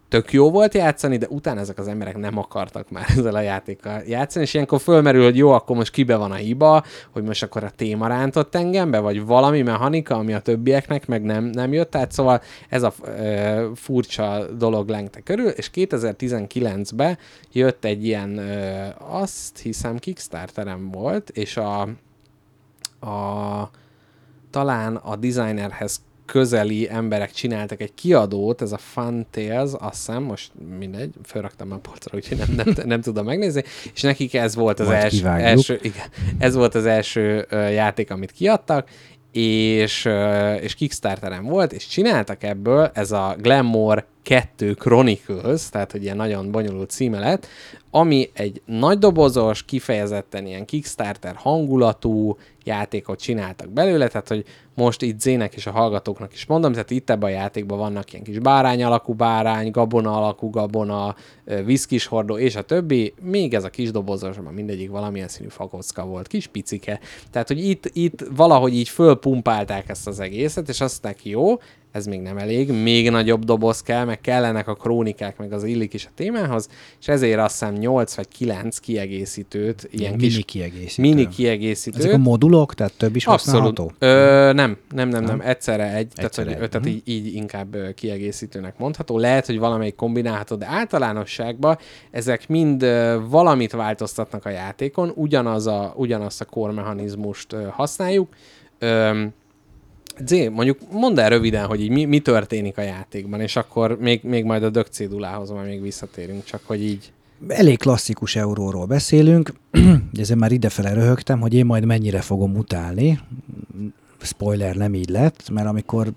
tök jó volt játszani, de utána ezek az emberek nem akartak már (laughs) ezzel a játékkal játszani, és ilyenkor fölmerül, hogy jó, akkor most kibe van a hiba, hogy most akkor a téma rántott engembe, vagy valami mechanika, ami a többieknek meg nem, nem jött. Át, szóval ez a e, furcsa dolog lengte körül, és 2019-ben jött egy ilyen, e, azt hiszem Kickstarterem volt, és a, a talán a designerhez közeli emberek csináltak egy kiadót, ez a Fun Tales, azt hiszem, most mindegy, felraktam a polcra, úgyhogy nem, nem, nem tudom megnézni, és nekik ez volt az első, első, igen, ez volt az első játék, amit kiadtak, és, és Kickstarteren volt, és csináltak ebből, ez a Glamour 2 Chronicles, tehát hogy ilyen nagyon bonyolult címe lett, ami egy nagy dobozos, kifejezetten ilyen Kickstarter hangulatú játékot csináltak belőle, tehát hogy most itt Zének és a hallgatóknak is mondom, tehát itt ebben a játékban vannak ilyen kis bárány alakú bárány, gabona alakú gabona, viszkis hordó és a többi, még ez a kis dobozos, már mindegyik valamilyen színű fakocka volt, kis picike. Tehát, hogy itt, itt valahogy így fölpumpálták ezt az egészet, és azt neki jó, ez még nem elég, még nagyobb doboz kell, meg kellenek a krónikák, meg az illik is a témához, és ezért azt hiszem 8 vagy 9 kiegészítőt, ilyen mini kis kiegészítő. mini kiegészítőt. Ezek a modulok, tehát több is Abszolút. használható? Ö, nem, nem, nem, nem, egyszerre egy, tehát, Egyszerre hogy, egy, tehát mhm. így, így inkább kiegészítőnek mondható. Lehet, hogy valamelyik kombinálható, de általánosságban ezek mind valamit változtatnak a játékon, ugyanaz a, ugyanazt a kormechanizmust használjuk. Öm, Zé, mondjuk mondd el röviden, hogy így mi, mi történik a játékban, és akkor még, még majd a dög cédulához majd még visszatérünk, csak hogy így... Elég klasszikus euróról beszélünk, (clears throat) ezzel már idefele röhögtem, hogy én majd mennyire fogom utálni. Spoiler nem így lett, mert amikor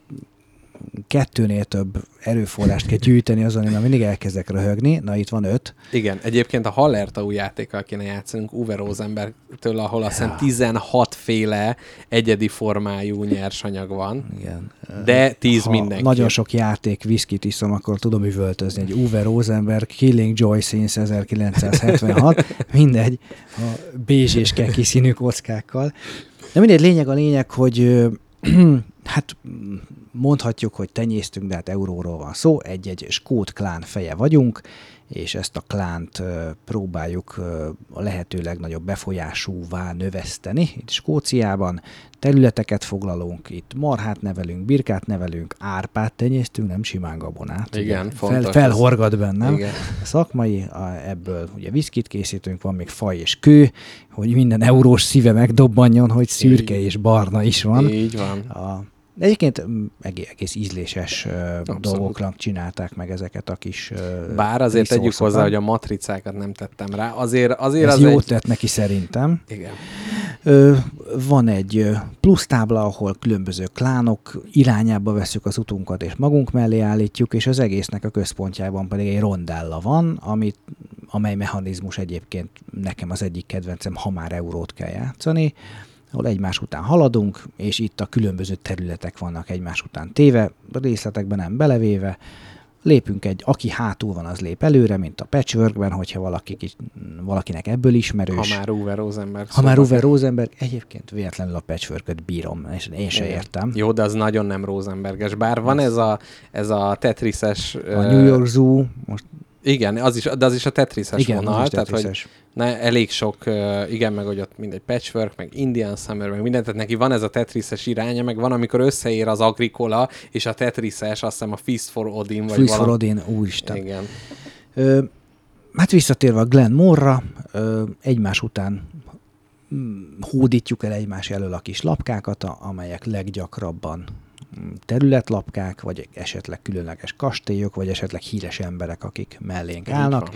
kettőnél több erőforrást kell gyűjteni, azon én mindig elkezdek röhögni. Na, itt van öt. Igen, egyébként a Hallerta új játékkal kéne játszanunk Uwe Rosenbergtől, ahol azt hiszem 16 féle egyedi formájú nyersanyag van, Igen. de 10 ha mindenki. nagyon sok játék viszkit iszom, akkor tudom üvöltözni. Egy Uwe Rosenberg Killing Joy since 1976. (laughs) Mindegy, a bézs és keki színű kockákkal. De mindegy, lényeg a lényeg, hogy (clears throat) hát mm, mondhatjuk, hogy tenyésztünk, de hát euróról van szó. Egy-egy skót klán feje vagyunk, és ezt a klánt próbáljuk a lehető legnagyobb befolyásúvá növeszteni. Itt Skóciában területeket foglalunk, itt marhát nevelünk, birkát nevelünk, árpát tenyésztünk, nem simán gabonát. Igen, ugye, fontos fel, felhorgat bennem. Igen. Szakmai, a, ebből ugye viszkit készítünk, van még faj és kő, hogy minden eurós szíve megdobbanjon, hogy szürke Így. és barna is van. Így van. A, de egyébként mm, egész, ízléses Abszolút. dolgoknak csinálták meg ezeket a kis Bár azért tegyük hozzá, hogy a matricákat nem tettem rá. Azért, azért Ez az jót egy... tett neki szerintem. Igen. Van egy plusz tábla, ahol különböző klánok irányába veszük az utunkat, és magunk mellé állítjuk, és az egésznek a központjában pedig egy rondella van, amit, amely mechanizmus egyébként nekem az egyik kedvencem, ha már eurót kell játszani, ahol egymás után haladunk, és itt a különböző területek vannak egymás után téve, a részletekben nem belevéve, lépünk egy, aki hátul van, az lép előre, mint a patchworkben, hogyha valaki, valakinek ebből ismerős. Ha már Uwe Rosenberg. Ha már Uwe Rosenberg, egyébként véletlenül a patchwork bírom, és én se Igen. értem. Jó, de az nagyon nem Rosenberges. Bár van ez a, ez a Tetrises... A New York Zoo, most Igen, az is, de az is a Tetrises igen, vonal, az tehát hogy ne, elég sok, igen, meg hogy ott mindegy patchwork, meg Indian Summer, meg mindent, tehát neki van ez a Tetrises iránya, meg van, amikor összeér az Agricola és a Tetrises, azt hiszem a Feast for Odin, vagy for valami. Odin, úristen. Igen. Ö, hát visszatérve a Glen Moore-ra, ö, egymás után mm, hódítjuk el egymás elől a kis lapkákat, amelyek leggyakrabban területlapkák, vagy esetleg különleges kastélyok, vagy esetleg híres emberek, akik mellénk állnak.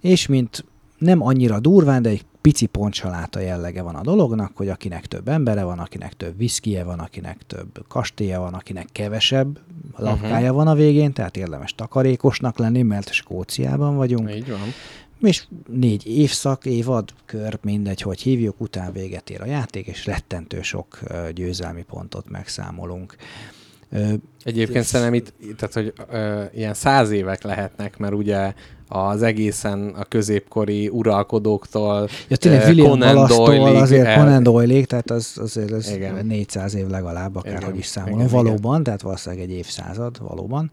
és mint nem annyira durván, de egy pici pontsaláta jellege van a dolognak, hogy akinek több embere van, akinek több viszkije van, akinek több kastélya van, akinek kevesebb lapkája uh-huh. van a végén, tehát érdemes takarékosnak lenni, mert Skóciában vagyunk, Így van. és négy évszak, évad, kör, mindegy, hogy hívjuk, után véget ér a játék, és rettentő sok győzelmi pontot megszámolunk. Egyébként Ez- szerintem itt, tehát, hogy ö, ilyen száz évek lehetnek, mert ugye az egészen a középkori uralkodóktól Ja, tényleg William Conan Wallace-tól Doyle-ig azért el- Conan doyle tehát az, azért az Igen. 400 év legalább, akárhogy Igen, is számolom. igen, valóban, tehát valószínűleg egy évszázad, valóban.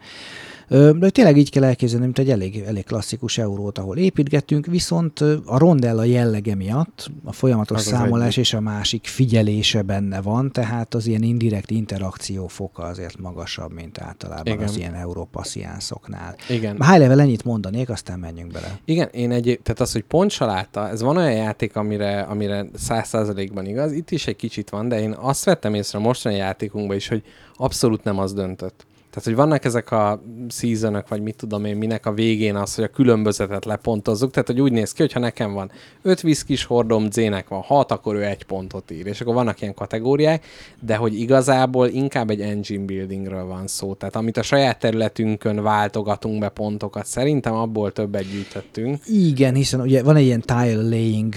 De tényleg így kell elképzelni, mint egy elég, elég klasszikus eurót, ahol építgetünk, viszont a rondella jellege miatt a folyamatos Az az számolás egyik. és a másik figyelése benne van, tehát az ilyen indirekt interakció foka azért magasabb, mint általában Igen. az ilyen európassziánszoknál. Igen. High level ennyit mondanék, aztán menjünk bele. Igen, én egy, tehát az, hogy pontsaláta, ez van olyan játék, amire, amire 100%-ban igaz, itt is egy kicsit van, de én azt vettem észre a mostani játékunkban is, hogy abszolút nem az döntött. Tehát, hogy vannak ezek a seasonok, vagy mit tudom én, minek a végén az, hogy a különbözetet lepontozzuk. Tehát, hogy úgy néz ki, hogyha nekem van öt viszkis hordom, Zének van hat, akkor ő egy pontot ír. És akkor vannak ilyen kategóriák, de hogy igazából inkább egy engine buildingről van szó. Tehát, amit a saját területünkön váltogatunk be pontokat, szerintem abból többet gyűjtöttünk. Igen, hiszen ugye van egy ilyen tile laying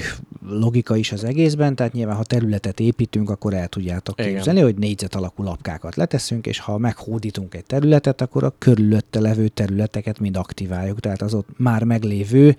logika is az egészben, tehát nyilván ha területet építünk, akkor el tudjátok Igen. képzelni, hogy négyzet alakú lapkákat leteszünk, és ha meghódítunk egy területet, akkor a körülötte levő területeket mind aktiváljuk, tehát az ott már meglévő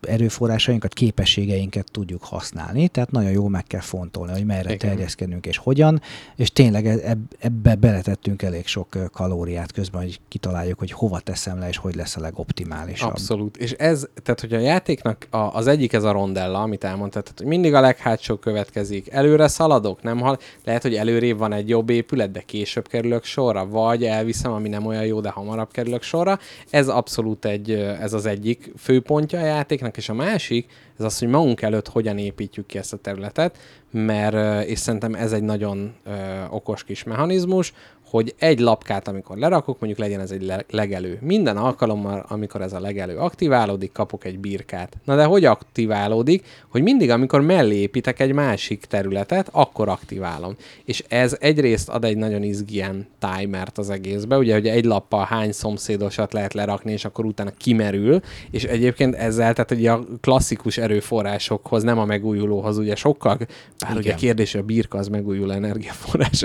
erőforrásainkat, képességeinket tudjuk használni, tehát nagyon jó meg kell fontolni, hogy merre Igen. terjeszkedünk és hogyan, és tényleg e- eb- ebbe beletettünk elég sok kalóriát közben, hogy kitaláljuk, hogy hova teszem le, és hogy lesz a legoptimálisabb. Abszolút. És ez, tehát hogy a játéknak a, az egyik ez a rondella, amit elmondtad, tehát hogy mindig a leghátsó következik. Előre szaladok, nem hal, lehet, hogy előrébb van egy jobb épület, de később kerülök sorra, vagy elviszem, ami nem olyan jó, de hamarabb kerülök sorra. Ez abszolút egy, ez az egyik főpontja a játéknak, és a másik, ez az, hogy magunk előtt hogyan építjük ki ezt a területet, mert, és szerintem ez egy nagyon ö, okos kis mechanizmus, hogy egy lapkát, amikor lerakok, mondjuk legyen ez egy le- legelő. Minden alkalommal, amikor ez a legelő aktiválódik, kapok egy birkát. Na de hogy aktiválódik? Hogy mindig, amikor mellé építek egy másik területet, akkor aktiválom. És ez egyrészt ad egy nagyon izgien timert az egészbe, ugye, hogy egy lappal hány szomszédosat lehet lerakni, és akkor utána kimerül, és egyébként ezzel, tehát ugye a klasszikus erőforrásokhoz, nem a megújulóhoz, ugye sokkal, bár ugye Igen. kérdés, hogy a birka az megújuló energiaforrás,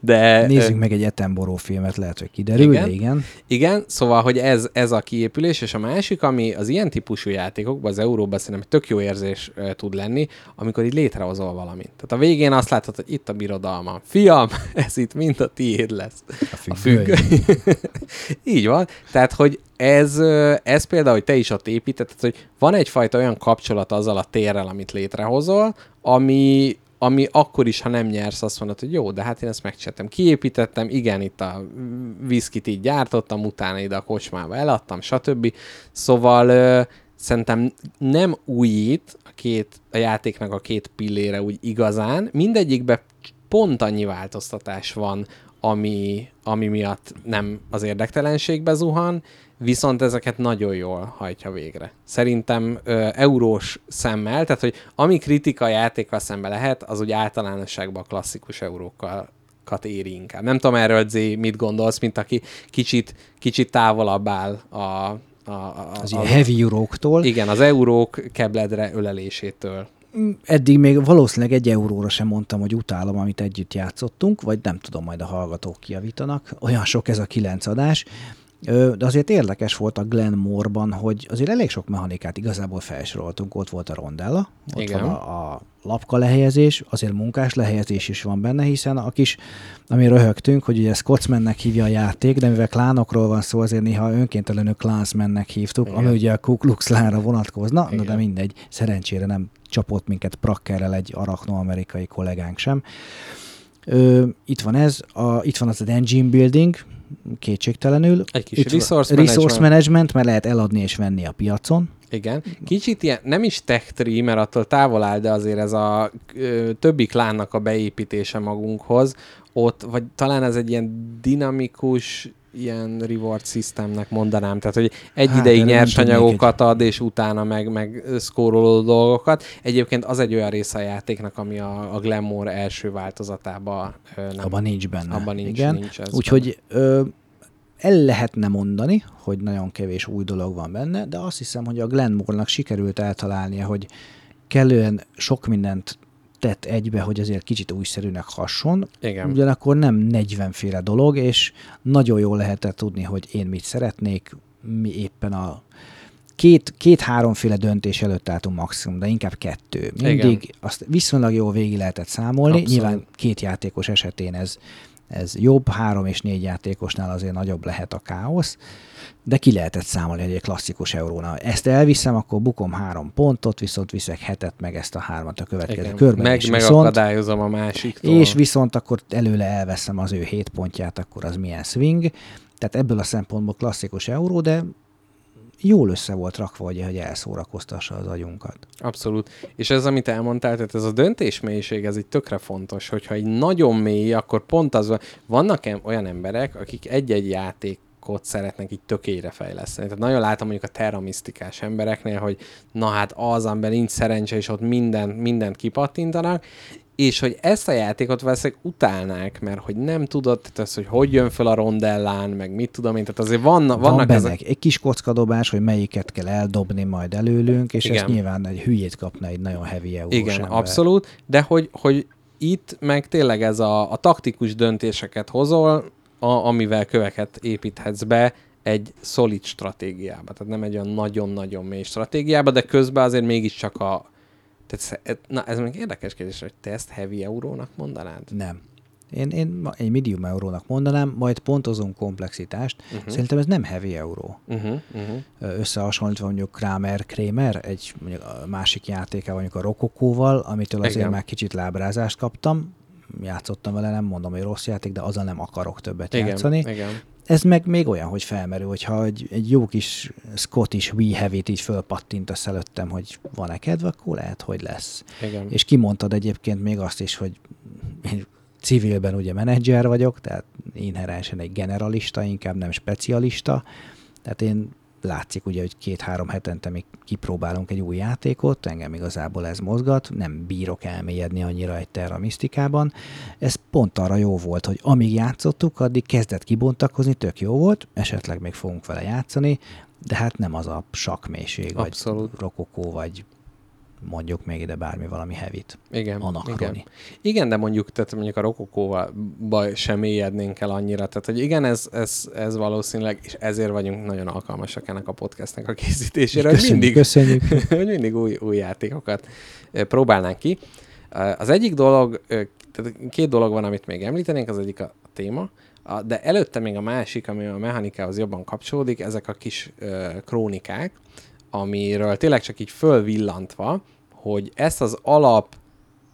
de... Nézzünk meg egy Etenboró filmet, lehet, hogy kiderül, Igen. de igen. Igen, szóval, hogy ez, ez a kiépülés, és a másik, ami az ilyen típusú játékokban, az euróban szerintem tök jó érzés uh, tud lenni, amikor így létrehozol valamit. Tehát a végén azt látod, hogy itt a birodalma. Fiam, (laughs) ez itt mind a tiéd lesz. A A függő. (laughs) így van. Tehát, hogy ez, ez például, hogy te is ott építetted, hogy van egyfajta olyan kapcsolat azzal a térrel, amit létrehozol, ami, ami akkor is, ha nem nyersz, azt mondod, hogy jó, de hát én ezt megcsináltam. Kiépítettem, igen, itt a viszkit így gyártottam, utána ide a kocsmába eladtam, stb. Szóval ö, szerintem nem újít a, két, a játéknak a két pillére úgy igazán. Mindegyikben pont annyi változtatás van, ami, ami miatt nem az érdektelenségbe zuhan, viszont ezeket nagyon jól hajtja végre. Szerintem ö, eurós szemmel, tehát hogy ami kritika a játékkal szembe lehet, az úgy általánosságban a klasszikus eurókkal éri inkább. Nem tudom erről, Z, mit gondolsz, mint aki kicsit, kicsit távolabb áll a, a, a, Az a, heavy euróktól. igen, az eurók kebledre ölelésétől. Eddig még valószínűleg egy euróra sem mondtam, hogy utálom, amit együtt játszottunk, vagy nem tudom, majd a hallgatók kiavítanak. Olyan sok ez a kilenc adás. De azért érdekes volt a Glenmore-ban, hogy azért elég sok mechanikát igazából felsoroltunk. Ott volt a rondella, ott Igen. van a, a lapka lehelyezés, azért munkás lehelyezés is van benne, hiszen a kis, ami röhögtünk, hogy ugye Scotsmannek hívja a játék, de mivel klánokról van szó, azért néha önkéntelenül Clansmannek hívtuk, Igen. ami ugye a Ku Klux Klánra vonatkozna, na de Igen. mindegy, szerencsére nem csapott minket prakkerrel egy arachno-amerikai kollégánk sem. Ö, itt van ez, a, itt van az az engine building, kétségtelenül. Egy kis Itt resource resource management. management, mert lehet eladni és venni a piacon. Igen. Kicsit ilyen, nem is tech tree, mert attól távol áll, de azért ez a ö, többi klánnak a beépítése magunkhoz, ott, vagy talán ez egy ilyen dinamikus, ilyen reward systemnek mondanám, tehát hogy egy Hát, ideig nyersanyagokat ad, és utána meg, meg szkóroló dolgokat. Egyébként az egy olyan része a játéknak, ami a, a Glamour első változatában nem, abban nincs benne. abban nincs, Igen. nincs ez Úgyhogy ö, el lehetne mondani, hogy nagyon kevés új dolog van benne, de azt hiszem, hogy a Glenmore-nak sikerült eltalálnia, hogy kellően sok mindent tett egybe, hogy azért kicsit újszerűnek hasson, Igen. ugyanakkor nem 40 féle dolog, és nagyon jól lehetett tudni, hogy én mit szeretnék, mi éppen a két, két-háromféle döntés előtt álltunk maximum, de inkább kettő. Mindig Igen. azt viszonylag jól végig lehetett számolni. Abszolút. Nyilván két játékos esetén ez, ez jobb, három és négy játékosnál azért nagyobb lehet a káosz, de ki lehetett számolni hogy egy klasszikus eurónál. Ezt elviszem, akkor bukom három pontot, viszont viszek hetet, meg ezt a hármat a következő Igen. körben. Meg, és viszont, megakadályozom a másiktól. és viszont akkor előle elveszem az ő hét pontját, akkor az milyen swing. Tehát ebből a szempontból klasszikus euró, de jól össze volt rakva, ugye, hogy elszórakoztassa az agyunkat. Abszolút. És ez, amit elmondtál, tehát ez a döntésmélység, ez egy tökre fontos, hogyha egy nagyon mély, akkor pont az van, vannak olyan emberek, akik egy-egy játékot szeretnek így tökére fejleszteni. Tehát nagyon látom mondjuk a terramisztikás embereknél, hogy na hát az, amiben nincs szerencse, és ott mindent, mindent kipattintanak, és hogy ezt a játékot valószínűleg utálnák, mert hogy nem tudod, tehát az, hogy hogy jön fel a rondellán, meg mit tudom én, tehát azért van, Van vannak benne ezek... egy kis kockadobás, hogy melyiket kell eldobni majd előlünk, és Igen. ezt nyilván egy hülyét kapna egy nagyon heavy eurós Igen, ember. abszolút, de hogy, hogy itt meg tényleg ez a, a taktikus döntéseket hozol, a, amivel köveket építhetsz be, egy szolid stratégiába, tehát nem egy olyan nagyon-nagyon mély stratégiába, de közben azért mégiscsak a... Tehát, na, ez még érdekes kérdés, hogy te ezt heavy eurónak mondanád? Nem. Én, én egy medium eurónak mondanám, majd pontozunk komplexitást. Uh-huh. Szerintem ez nem heavy euró. Uh-huh, uh-huh. Összehasonlítva mondjuk Kramer, Kramer, egy mondjuk a másik játéka mondjuk a Rokokóval, amitől azért Igen. már kicsit lábrázást kaptam. Játszottam vele, nem mondom, hogy rossz játék, de azzal nem akarok többet Igen, játszani. Igen. Ez meg még olyan, hogy felmerül, hogyha egy, egy jó kis Scottish We Heavy-t így fölpattintasz előttem, hogy van-e kedve, akkor lehet, hogy lesz. Igen. És kimondtad egyébként még azt is, hogy civilben ugye menedzser vagyok, tehát inherensen egy generalista, inkább nem specialista. Tehát én látszik ugye, hogy két-három hetente még kipróbálunk egy új játékot, engem igazából ez mozgat, nem bírok elmélyedni annyira egy Terra Mystikában. Ez pont arra jó volt, hogy amíg játszottuk, addig kezdett kibontakozni, tök jó volt, esetleg még fogunk vele játszani, de hát nem az a sakmélység, vagy rokokó, vagy mondjuk még ide bármi valami hevit. Igen, igen. Igen, de mondjuk, tehát mondjuk a rokokóval sem mélyednénk el annyira. Tehát, hogy igen, ez, ez, ez valószínűleg, és ezért vagyunk nagyon alkalmasak ennek a podcastnek a készítésére, köszönjük, mindig, köszönjük. (laughs) hogy mindig új, új játékokat próbálnánk ki. Az egyik dolog, tehát két dolog van, amit még említenénk, az egyik a téma, de előtte még a másik, ami a mechanikához jobban kapcsolódik, ezek a kis krónikák, amiről tényleg csak így fölvillantva, hogy ezt az alap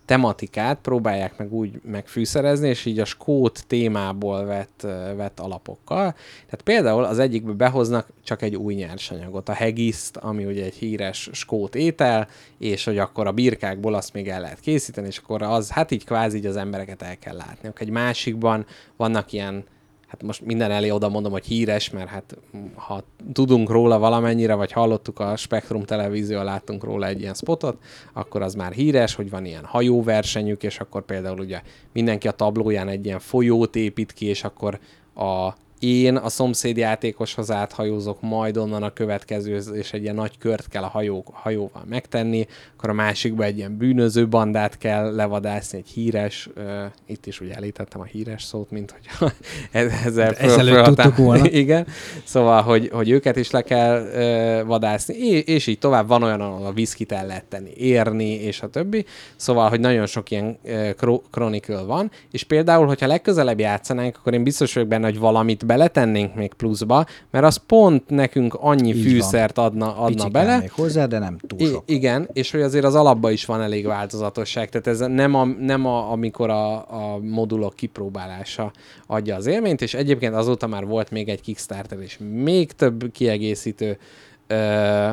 tematikát próbálják meg úgy megfűszerezni, és így a skót témából vett, vett alapokkal. Tehát például az egyikbe behoznak csak egy új nyersanyagot, a hegiszt, ami ugye egy híres skót étel, és hogy akkor a birkákból azt még el lehet készíteni, és akkor az, hát így kvázi így az embereket el kell látni. Egy másikban vannak ilyen hát most minden elé oda mondom, hogy híres, mert hát ha tudunk róla valamennyire, vagy hallottuk a Spektrum televízió, láttunk róla egy ilyen spotot, akkor az már híres, hogy van ilyen hajóversenyük, és akkor például ugye mindenki a tablóján egy ilyen folyót épít ki, és akkor a én a szomszéd játékoshoz áthajózok, majd onnan a következő, és egy ilyen nagy kört kell a hajó, hajóval megtenni, akkor a másikba egy ilyen bűnöző bandát kell levadászni, egy híres, uh, itt is ugye elítettem a híres szót, mint hogy (laughs) ezzel föl, tudtuk volna. (laughs) Igen, szóval, hogy, hogy őket is le kell uh, vadászni, és, és így tovább van olyan, ahol a viszkit el lehet tenni, érni, és a többi. Szóval, hogy nagyon sok ilyen uh, Chronicle van, és például, hogyha legközelebb játszanánk, akkor én biztos vagyok benne, hogy valamit beletennénk még pluszba, mert az pont nekünk annyi Így fűszert van. adna, adna bele. még hozzá, de nem túl sok. I- igen, és hogy azért az alapban is van elég változatosság, tehát ez nem, a, nem a, amikor a, a modulok kipróbálása adja az élményt, és egyébként azóta már volt még egy Kickstarter, és még több kiegészítő ö,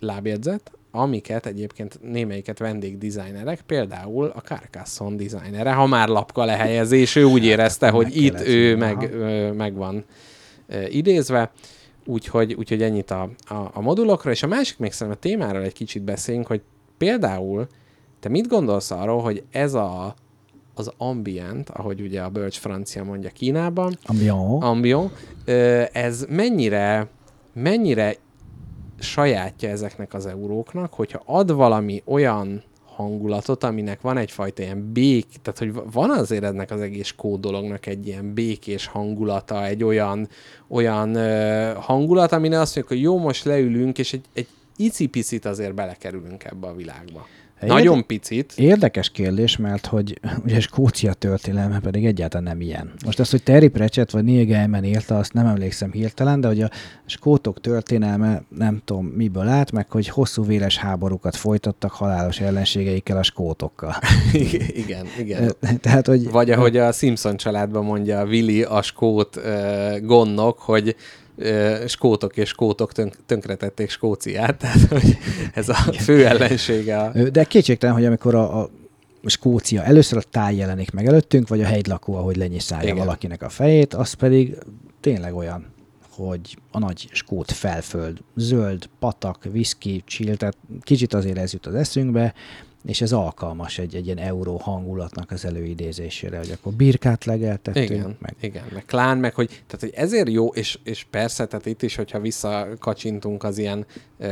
lábjegyzet, amiket egyébként némelyiket vendégdesignerek, például a Carcassonne designere, ha már lapka lehelyezés, ő úgy érezte, hogy itt ő meg, ö, meg van ö, idézve, úgyhogy, úgyhogy ennyit a, a, a modulokra, és a másik még szerintem a témáról egy kicsit beszéljünk, hogy például te mit gondolsz arról, hogy ez a az ambient, ahogy ugye a bölcs francia mondja Kínában, ambion, ambion ez mennyire mennyire sajátja ezeknek az euróknak, hogyha ad valami olyan hangulatot, aminek van egyfajta ilyen bék, tehát hogy van azért ennek az egész kódolognak egy ilyen békés hangulata, egy olyan, olyan uh, hangulat, amine azt mondjuk, hogy jó, most leülünk, és egy, egy icipicit azért belekerülünk ebbe a világba. Nagyon picit. Érdekes kérdés, mert hogy ugye Skócia történelme pedig egyáltalán nem ilyen. Most azt, hogy Terry Pratchett vagy Neil Gaiman írta, azt nem emlékszem hirtelen, de hogy a skótok történelme nem tudom miből állt, meg hogy hosszú véres háborúkat folytattak halálos ellenségeikkel a skótokkal. (laughs) igen, igen. Tehát, hogy, vagy ahogy a Simpson családban mondja Willy a skót uh, gondnok, hogy skótok és skótok tönk, tönkretették Skóciát, (laughs) tehát hogy ez a fő ellensége. A... De kétségtelen, hogy amikor a, a Skócia először a táj jelenik meg előttünk, vagy a hegylakó, ahogy lenyiszálja valakinek a fejét, az pedig tényleg olyan, hogy a nagy skót felföld, zöld, patak, viszki, chill, tehát kicsit azért ez jut az eszünkbe, és ez alkalmas egy, egy ilyen euró hangulatnak az előidézésére, hogy akkor birkát legeltettünk. Igen, meg. igen, meg klán, meg hogy, tehát, hogy ezért jó, és, és persze, tehát itt is, hogyha visszakacsintunk az ilyen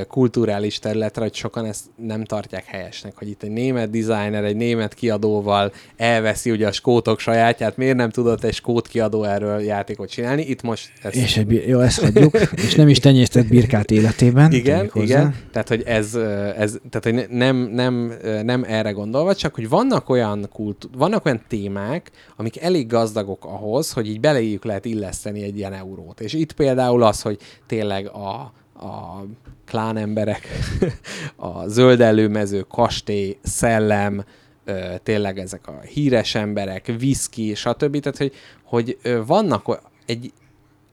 kulturális területre, hogy sokan ezt nem tartják helyesnek, hogy itt egy német designer, egy német kiadóval elveszi ugye a skótok sajátját, miért nem tudott egy skót kiadó erről játékot csinálni, itt most ezt... És egy, jó, ezt hagyjuk, (laughs) és nem is tenyésztett birkát életében. Igen, igen, tehát hogy ez, ez tehát hogy nem, nem nem erre gondolva, csak hogy vannak olyan, kult, vannak olyan témák, amik elég gazdagok ahhoz, hogy így beléjük lehet illeszteni egy ilyen eurót. És itt például az, hogy tényleg a, a klán emberek, (laughs) a zöld előmező, kastély, szellem, tényleg ezek a híres emberek, viszki, stb. Tehát, hogy, hogy vannak egy,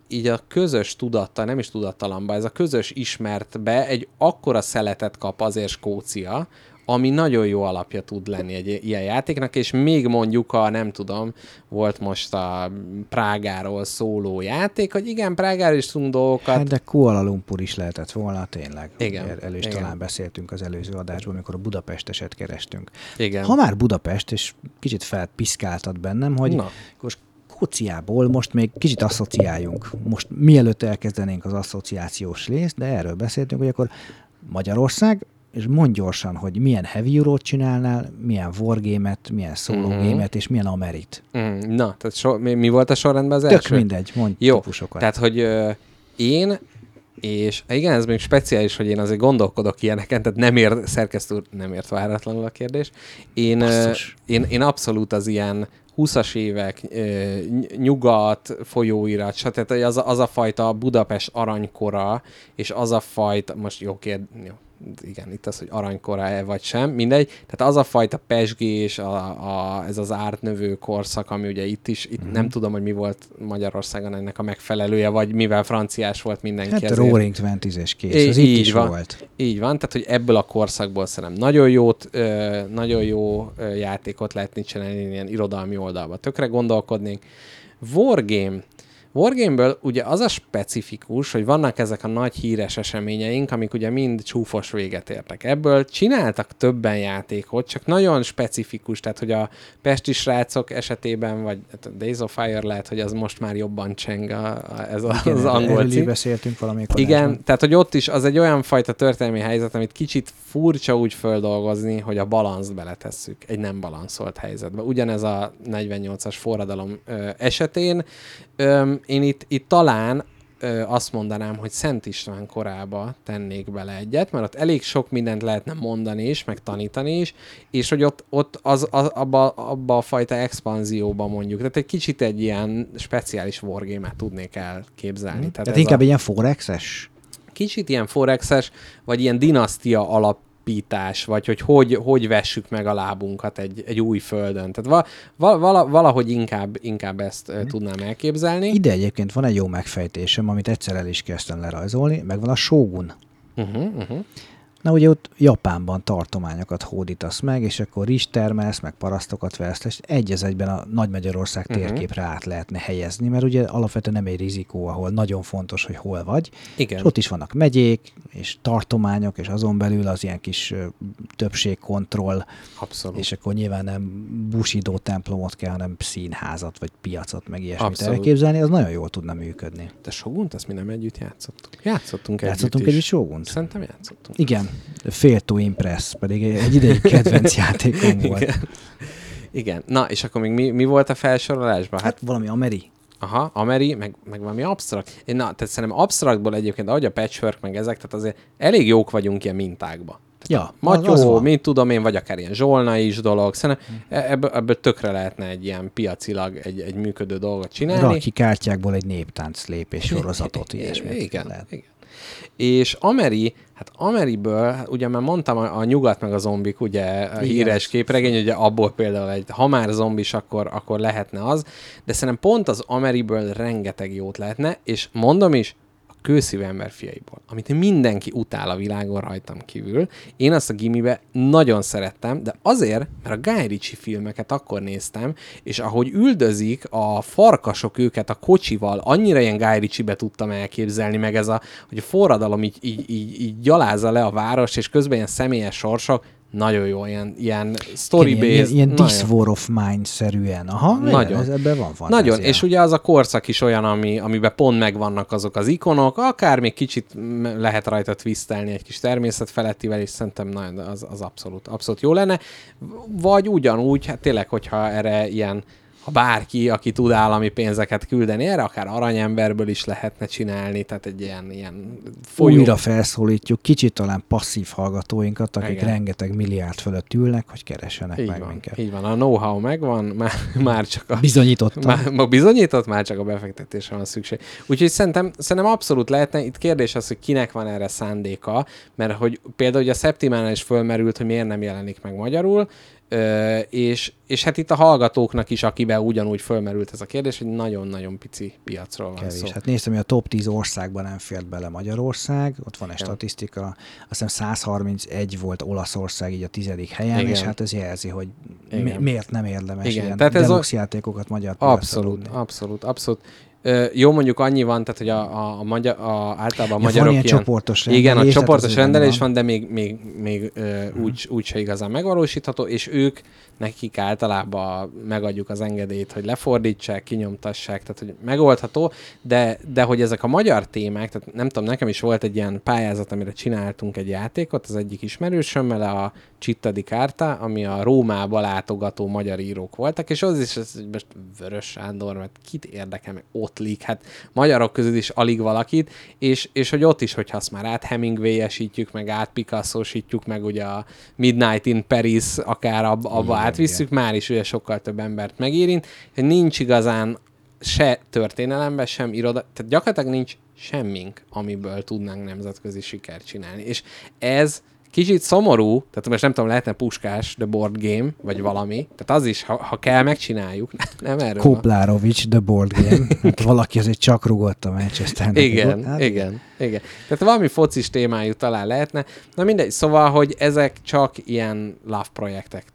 így a közös tudatta, nem is tudattalanba, ez a közös ismertbe egy akkora szeletet kap azért Skócia, ami nagyon jó alapja tud lenni egy ilyen játéknak, és még mondjuk a, nem tudom, volt most a Prágáról szóló játék, hogy igen, Prágáról is tudunk dolgokat. Hát de Kuala Lumpur is lehetett volna, tényleg. Igen. El, is igen. talán beszéltünk az előző adásban, amikor a Budapesteset kerestünk. Igen. Ha már Budapest, és kicsit felpiszkáltad bennem, hogy Na. most Skóciából most még kicsit asszociáljunk. Most mielőtt elkezdenénk az asszociációs részt, de erről beszéltünk, hogy akkor Magyarország és mondj gyorsan, hogy milyen heavy euro csinálnál, milyen wargame-et, milyen solo mm-hmm. game-et, és milyen amerit. Mm, na, tehát so, mi, mi volt a sorrendben az Tök első? mindegy, mondj Jó, típusokat. tehát, hogy ö, én és igen, ez még speciális, hogy én azért gondolkodok ilyeneken, tehát nem ért, szerkesztő nem ért váratlanul a kérdés. Én, ö, én, én abszolút az ilyen 20-as évek, nyugat, folyóirat, stb. Az, az a fajta Budapest aranykora, és az a fajta, most jó kérdés, jó, igen, itt az, hogy aranykora-e vagy sem, mindegy. Tehát az a fajta pesgés, a, a, ez az ártnövő korszak, ami ugye itt is, itt mm-hmm. nem tudom, hogy mi volt Magyarországon ennek a megfelelője, vagy mivel franciás volt mindenki. Hát ezért. Roaring Twenties és kész, így, az így is van, volt. Így van, tehát hogy ebből a korszakból szerintem nagyon jót, ö, nagyon jó játékot lehetni csinálni ilyen irodalmi oldalba. Tökre gondolkodnénk. Wargame, Wargameből ugye az a specifikus, hogy vannak ezek a nagy híres eseményeink, amik ugye mind csúfos véget értek. Ebből csináltak többen játékot, csak nagyon specifikus, tehát hogy a Pesti srácok esetében, vagy hát a Days of Fire lehet, hogy az most már jobban cseng a, a, ez a, Igen, az angol cím. beszéltünk valamikor. Igen, tehát hogy ott is az egy olyan fajta történelmi helyzet, amit kicsit furcsa úgy földolgozni, hogy a balanszt beletesszük egy nem balanszolt helyzetbe. Ugyanez a 48-as forradalom ö, esetén Öm, én itt, itt talán ö, azt mondanám, hogy Szent István korába tennék bele egyet, mert ott elég sok mindent lehetne mondani is, meg tanítani is, és hogy ott, ott az, az, abba, abba a fajta expanzióba mondjuk, tehát egy kicsit egy ilyen speciális wargame-et tudnék elképzelni. Hmm. Tehát, tehát inkább a... egy ilyen forexes? Kicsit ilyen forexes, vagy ilyen dinasztia alap alapítás, vagy hogy, hogy hogy vessük meg a lábunkat egy, egy új földön. Tehát va, vala, valahogy inkább, inkább ezt hmm. tudnám elképzelni. Ide egyébként van egy jó megfejtésem, amit egyszer el is kezdtem lerajzolni, meg van a Shogun. Uh-huh, uh-huh. Na ugye ott Japánban tartományokat hódítasz meg, és akkor rizs termelsz, meg parasztokat vesz, és egy az egyben a Nagy Magyarország uh-huh. térképre át lehetne helyezni, mert ugye alapvetően nem egy rizikó, ahol nagyon fontos, hogy hol vagy. Igen. És ott is vannak megyék, és tartományok, és azon belül az ilyen kis többségkontroll. Abszolút. És akkor nyilván nem busidó templomot kell, hanem színházat, vagy piacot, meg ilyesmit Abszolút. elképzelni, az nagyon jól tudna működni. De Shogunt, ezt mi nem együtt játszottunk. Játszottunk együtt Játszottunk együtt Shogunt? Szerintem játszottunk. Igen, Fail to Impress, pedig egy ideig kedvenc (laughs) játékom volt. Igen. Igen. Na, és akkor még mi, mi volt a felsorolásban? Hát, hát valami Ameri. Aha, Ameri, meg, meg valami absztrakt. Én, na, tehát szerintem absztraktból egyébként, ahogy a patchwork, meg ezek, tehát azért elég jók vagyunk ilyen mintákba. Ja, Matyó, az, tudom én, vagy akár ilyen zsolna is dolog. Szerintem hm. ebből, ebből tökre lehetne egy ilyen piacilag egy, egy működő dolgot csinálni. Raki kártyákból egy néptánc lépés sorozatot, ilyesmit. Igen, lehet. igen. És Ameri, hát Ameriből, hát ugye már mondtam, a, a nyugat meg a zombik, ugye a híres képregény, ugye abból például egy, ha már zombis, akkor, akkor lehetne az, de szerintem pont az Ameriből rengeteg jót lehetne, és mondom is, kőszívű ember fiaiból, amit mindenki utál a világon rajtam kívül. Én azt a gimibe nagyon szerettem, de azért, mert a Guy Ritchie filmeket akkor néztem, és ahogy üldözik a farkasok őket a kocsival, annyira ilyen Guy Ritchie-be tudtam elképzelni, meg ez a, hogy a forradalom így, így, így, így gyalázza le a város, és közben ilyen személyes sorsok, nagyon jó, ilyen, ilyen story-based. Ilyen, ilyen This War of Mine-szerűen. Aha, Nagyon. Ez, ebben van fantázia. Nagyon, és ugye az a korszak is olyan, ami, amiben pont megvannak azok az ikonok, akár még kicsit lehet rajta twisztelni egy kis természet felettivel, és szerintem nagyon, az, az abszolút, abszolút jó lenne. Vagy ugyanúgy, hát tényleg, hogyha erre ilyen ha bárki, aki tud állami pénzeket küldeni erre, akár aranyemberből is lehetne csinálni, tehát egy ilyen, ilyen folyó. Újra felszólítjuk kicsit talán passzív hallgatóinkat, akik Igen. rengeteg milliárd fölött ülnek, hogy keressenek így meg van, minket. így van, a know-how megvan, (laughs) már, már csak a Bizonyítottam. Már, ma bizonyított, már csak a befektetésre van szükség. Úgyhogy szerintem, szerintem abszolút lehetne, itt kérdés az, hogy kinek van erre szándéka, mert hogy például ugye a Septimánál is fölmerült, hogy miért nem jelenik meg magyarul, Ö, és, és hát itt a hallgatóknak is, akiben ugyanúgy fölmerült ez a kérdés, hogy nagyon-nagyon pici piacról van Kevés. szó. Hát néztem, hogy a top 10 országban nem fért bele Magyarország, ott van egy Igen. statisztika, azt hiszem 131 volt Olaszország így a tizedik helyen, Igen. és hát ez jelzi, hogy mi, miért nem érdemes Igen. ilyen Tehát ez a- játékokat magyar Abszolút, tudni. abszolút, abszolút. Jó, mondjuk annyi van, tehát hogy a, a, a, magyar, a általában a Ja, magyarok van ilyen csoportos Igen, a rendelés, csoportos rendelés van. de még, még, még ö, úgy, úgy se igazán megvalósítható, és ők, nekik általában megadjuk az engedélyt, hogy lefordítsák, kinyomtassák, tehát hogy megoldható, de, de hogy ezek a magyar témák, tehát nem tudom, nekem is volt egy ilyen pályázat, amire csináltunk egy játékot, az egyik ismerősömmel, a Citta Carta, ami a Rómába látogató magyar írók voltak, és az is, ez most Vörös Sándor, mert kit érdekel, meg ott lik, hát magyarok közül is alig valakit, és, és hogy ott is, hogyha azt már át Hemingway-esítjük, meg át Picasso-sítjuk, meg ugye a Midnight in Paris, akár ab, abba átvisszük, már is ugye sokkal több embert megérint, hogy nincs igazán se történelemben, sem iroda, tehát gyakorlatilag nincs semmink, amiből tudnánk nemzetközi sikert csinálni. És ez kicsit szomorú, tehát most nem tudom, lehetne puskás The Board Game, vagy valami, tehát az is, ha, ha kell, megcsináljuk. Nem erről. Koplárovics, The Board Game. (laughs) Hát valaki azért csak rugott a Manchesternek. Igen, Hát, igen, igen. Tehát valami focis témájú talán lehetne. Na mindegy, szóval, hogy ezek csak ilyen love projektek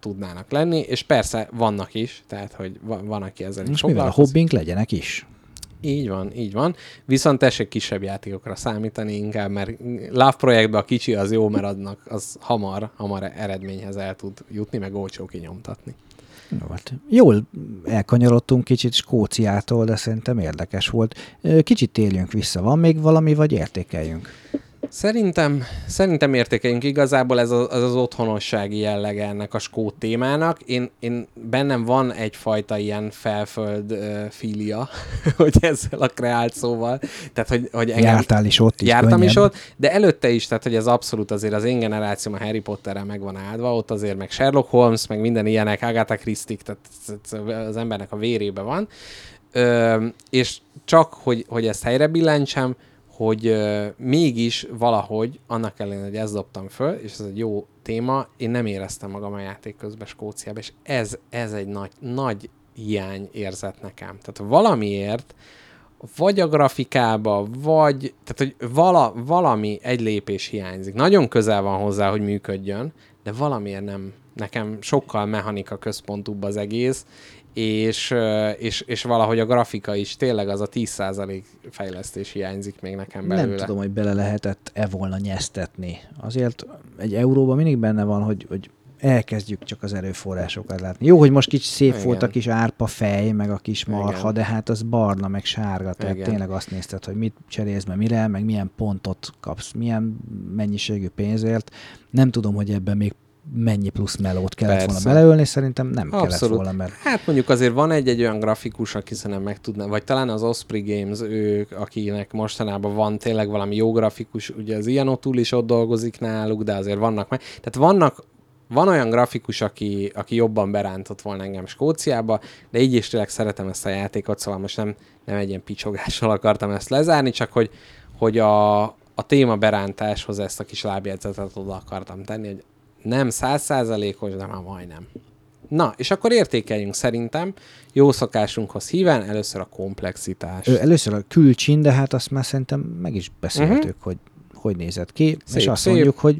tudnának lenni, és persze vannak is, tehát, hogy va- van, aki ezzel is mivel a hobbink legyenek is. Így van, így van. Viszont tessék kisebb játékokra számítani inkább, mert Love projektben a kicsi az jó, mert adnak, az hamar, hamar eredményhez el tud jutni, meg olcsó kinyomtatni. Jó, hát Jól elkanyarodtunk kicsit Skóciától, de szerintem érdekes volt. Kicsit térjünk vissza. Van még valami, vagy értékeljünk? Szerintem, szerintem értékeljünk igazából ez az, az, az otthonossági jellege ennek a skót témának. Én, én bennem van egyfajta ilyen felföld uh, filia, (laughs) hogy ezzel a kreált szóval. Tehát, hogy, hogy engem, Jártál is ott is. Jártam könnyebb. is ott, de előtte is, tehát hogy ez abszolút azért az én generációm a Harry Potterrel meg van áldva, ott azért meg Sherlock Holmes, meg minden ilyenek, Agatha Christie, tehát az embernek a vérébe van. Ö, és csak, hogy, hogy ezt helyre billentsem, hogy ö, mégis valahogy, annak ellenére, hogy ezt dobtam föl, és ez egy jó téma, én nem éreztem magam a játék közben Skóciában, és ez, ez egy nagy, nagy hiány érzett nekem. Tehát valamiért, vagy a grafikába, vagy, tehát hogy vala, valami egy lépés hiányzik. Nagyon közel van hozzá, hogy működjön, de valamiért nem. Nekem sokkal mechanika központúbb az egész, és, és, és valahogy a grafika is tényleg az a 10% fejlesztés hiányzik még nekem belőle. Nem tudom, hogy bele lehetett-e volna nyeztetni. Azért egy euróban mindig benne van, hogy, hogy elkezdjük csak az erőforrásokat látni. Jó, hogy most kicsit szép Igen. volt a kis árpa fej, meg a kis marha, Igen. de hát az barna, meg sárga, tehát Igen. tényleg azt nézted, hogy mit cserélsz be mire, meg milyen pontot kapsz, milyen mennyiségű pénzért. Nem tudom, hogy ebben még mennyi plusz melót kellett Persze. volna beleölni, szerintem nem kellett Abszolút. volna, mert Hát mondjuk azért van egy-egy olyan grafikus, aki szerintem meg tudná, vagy talán az Osprey Games, ők, akinek mostanában van tényleg valami jó grafikus, ugye az Ian O'Toole is ott dolgozik náluk, de azért vannak meg. Tehát vannak, van olyan grafikus, aki, aki jobban berántott volna engem Skóciába, de így is tényleg szeretem ezt a játékot, szóval most nem, nem egy ilyen picsogással akartam ezt lezárni, csak hogy, hogy a, a téma berántáshoz ezt a kis lábjegyzetet oda akartam tenni, hogy nem százszázalékos, de már majdnem. Na, és akkor értékeljünk szerintem jó szokásunkhoz híven először a komplexitás. Ö, először a külcsin, de hát azt már szerintem meg is beszéltük, uh-huh. hogy hogy nézett ki, Mhm. Szép, és azt szép. mondjuk, hogy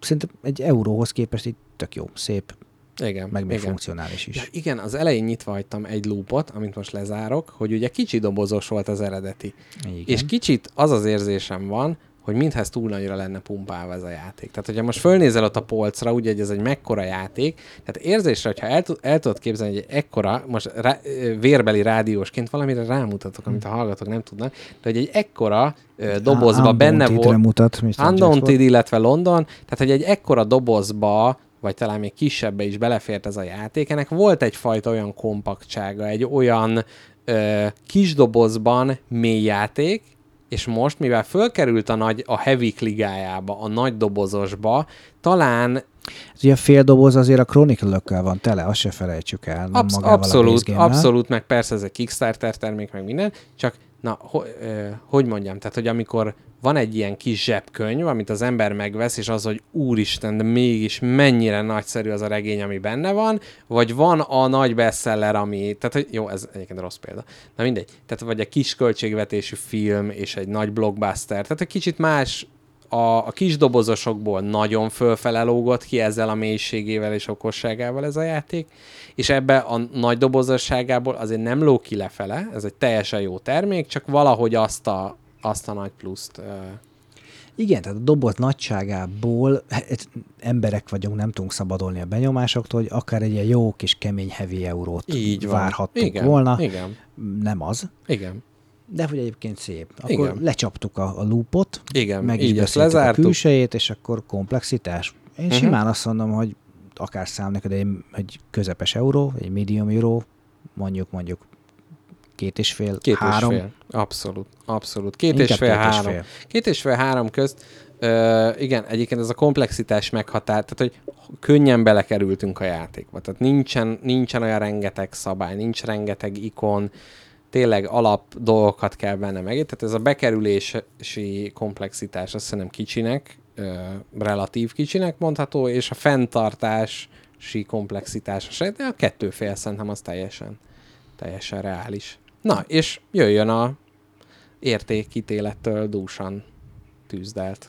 szerintem egy euróhoz képest itt tök jó, szép, igen, meg még igen. funkcionális is. Ja, igen, az elején nyitva hagytam egy loopot, amit most lezárok, hogy ugye kicsi dobozos volt az eredeti. Igen. És kicsit az az érzésem van, hogy mintha ez túl nagyra lenne pumpálva ez a játék. Tehát, hogyha most fölnézel ott a polcra, ugye, hogy ez egy mekkora játék, tehát érzésre, hogyha el, el tudod képzelni, hogy egy ekkora, most rá, vérbeli rádiósként valamire rámutatok, amit a hallgatók nem tudnak, de hogy egy ekkora ö, dobozba Á, benne volt, mutat. Undaunted, illetve London, tehát hogy egy ekkora dobozba, vagy talán még kisebbbe is belefért ez a játék, ennek volt egyfajta olyan kompaktsága, egy olyan ö, kis dobozban mély játék, és most, mivel fölkerült a, nagy, a Heavy ligájába, a nagy dobozosba, talán Ez ugye a fél doboz azért a chronicle van tele, azt se felejtsük el. Nem absz- a abszolút, game-mel. abszolút, meg persze ez egy Kickstarter termék, meg minden, csak na, ho- ö, hogy mondjam, tehát, hogy amikor van egy ilyen kis zsebkönyv, amit az ember megvesz, és az, hogy úristen, de mégis mennyire nagyszerű az a regény, ami benne van, vagy van a nagy bestseller, ami, tehát, hogy jó, ez egyébként rossz példa, na mindegy, tehát vagy egy kis költségvetésű film, és egy nagy blockbuster, tehát egy kicsit más a, a kis dobozosokból nagyon fölfele ki ezzel a mélységével és okosságával ez a játék, és ebbe a nagy dobozosságából azért nem ló ki lefele, ez egy teljesen jó termék, csak valahogy azt a, azt a nagy pluszt. Igen, tehát a doboz nagyságából hát, emberek vagyunk, nem tudunk szabadulni a benyomásoktól, hogy akár egy ilyen jó kis kemény heavy eurót Így van. várhattuk igen, volna. Igen, Nem az. igen, De hogy egyébként szép. Akkor Igen. lecsaptuk a, a loopot, igen. meg is beszéltük a külsejét, és akkor komplexitás. Én Mhm. simán azt mondom, hogy akár szám neked egy, egy közepes euró, egy medium euró, mondjuk mondjuk két és fél, Két három. és fél. Abszolút, abszolút. Két Inkább és fél, két és három. fél. Két és fél, három közt. Ö, igen, egyébként ez a komplexitás meghatár, tehát hogy könnyen belekerültünk a játékba. Tehát nincsen, nincsen olyan rengeteg szabály, nincs rengeteg ikon, tényleg alap dolgokat kell benne meg. Tehát ez a bekerülési komplexitás azt szerintem kicsinek, ö, relatív kicsinek mondható, és a fenntartási komplexitás, se- de a kettő fél szerintem az teljesen, teljesen reális. Na, és jöjjön a értékítélettől dúsan tűzdelt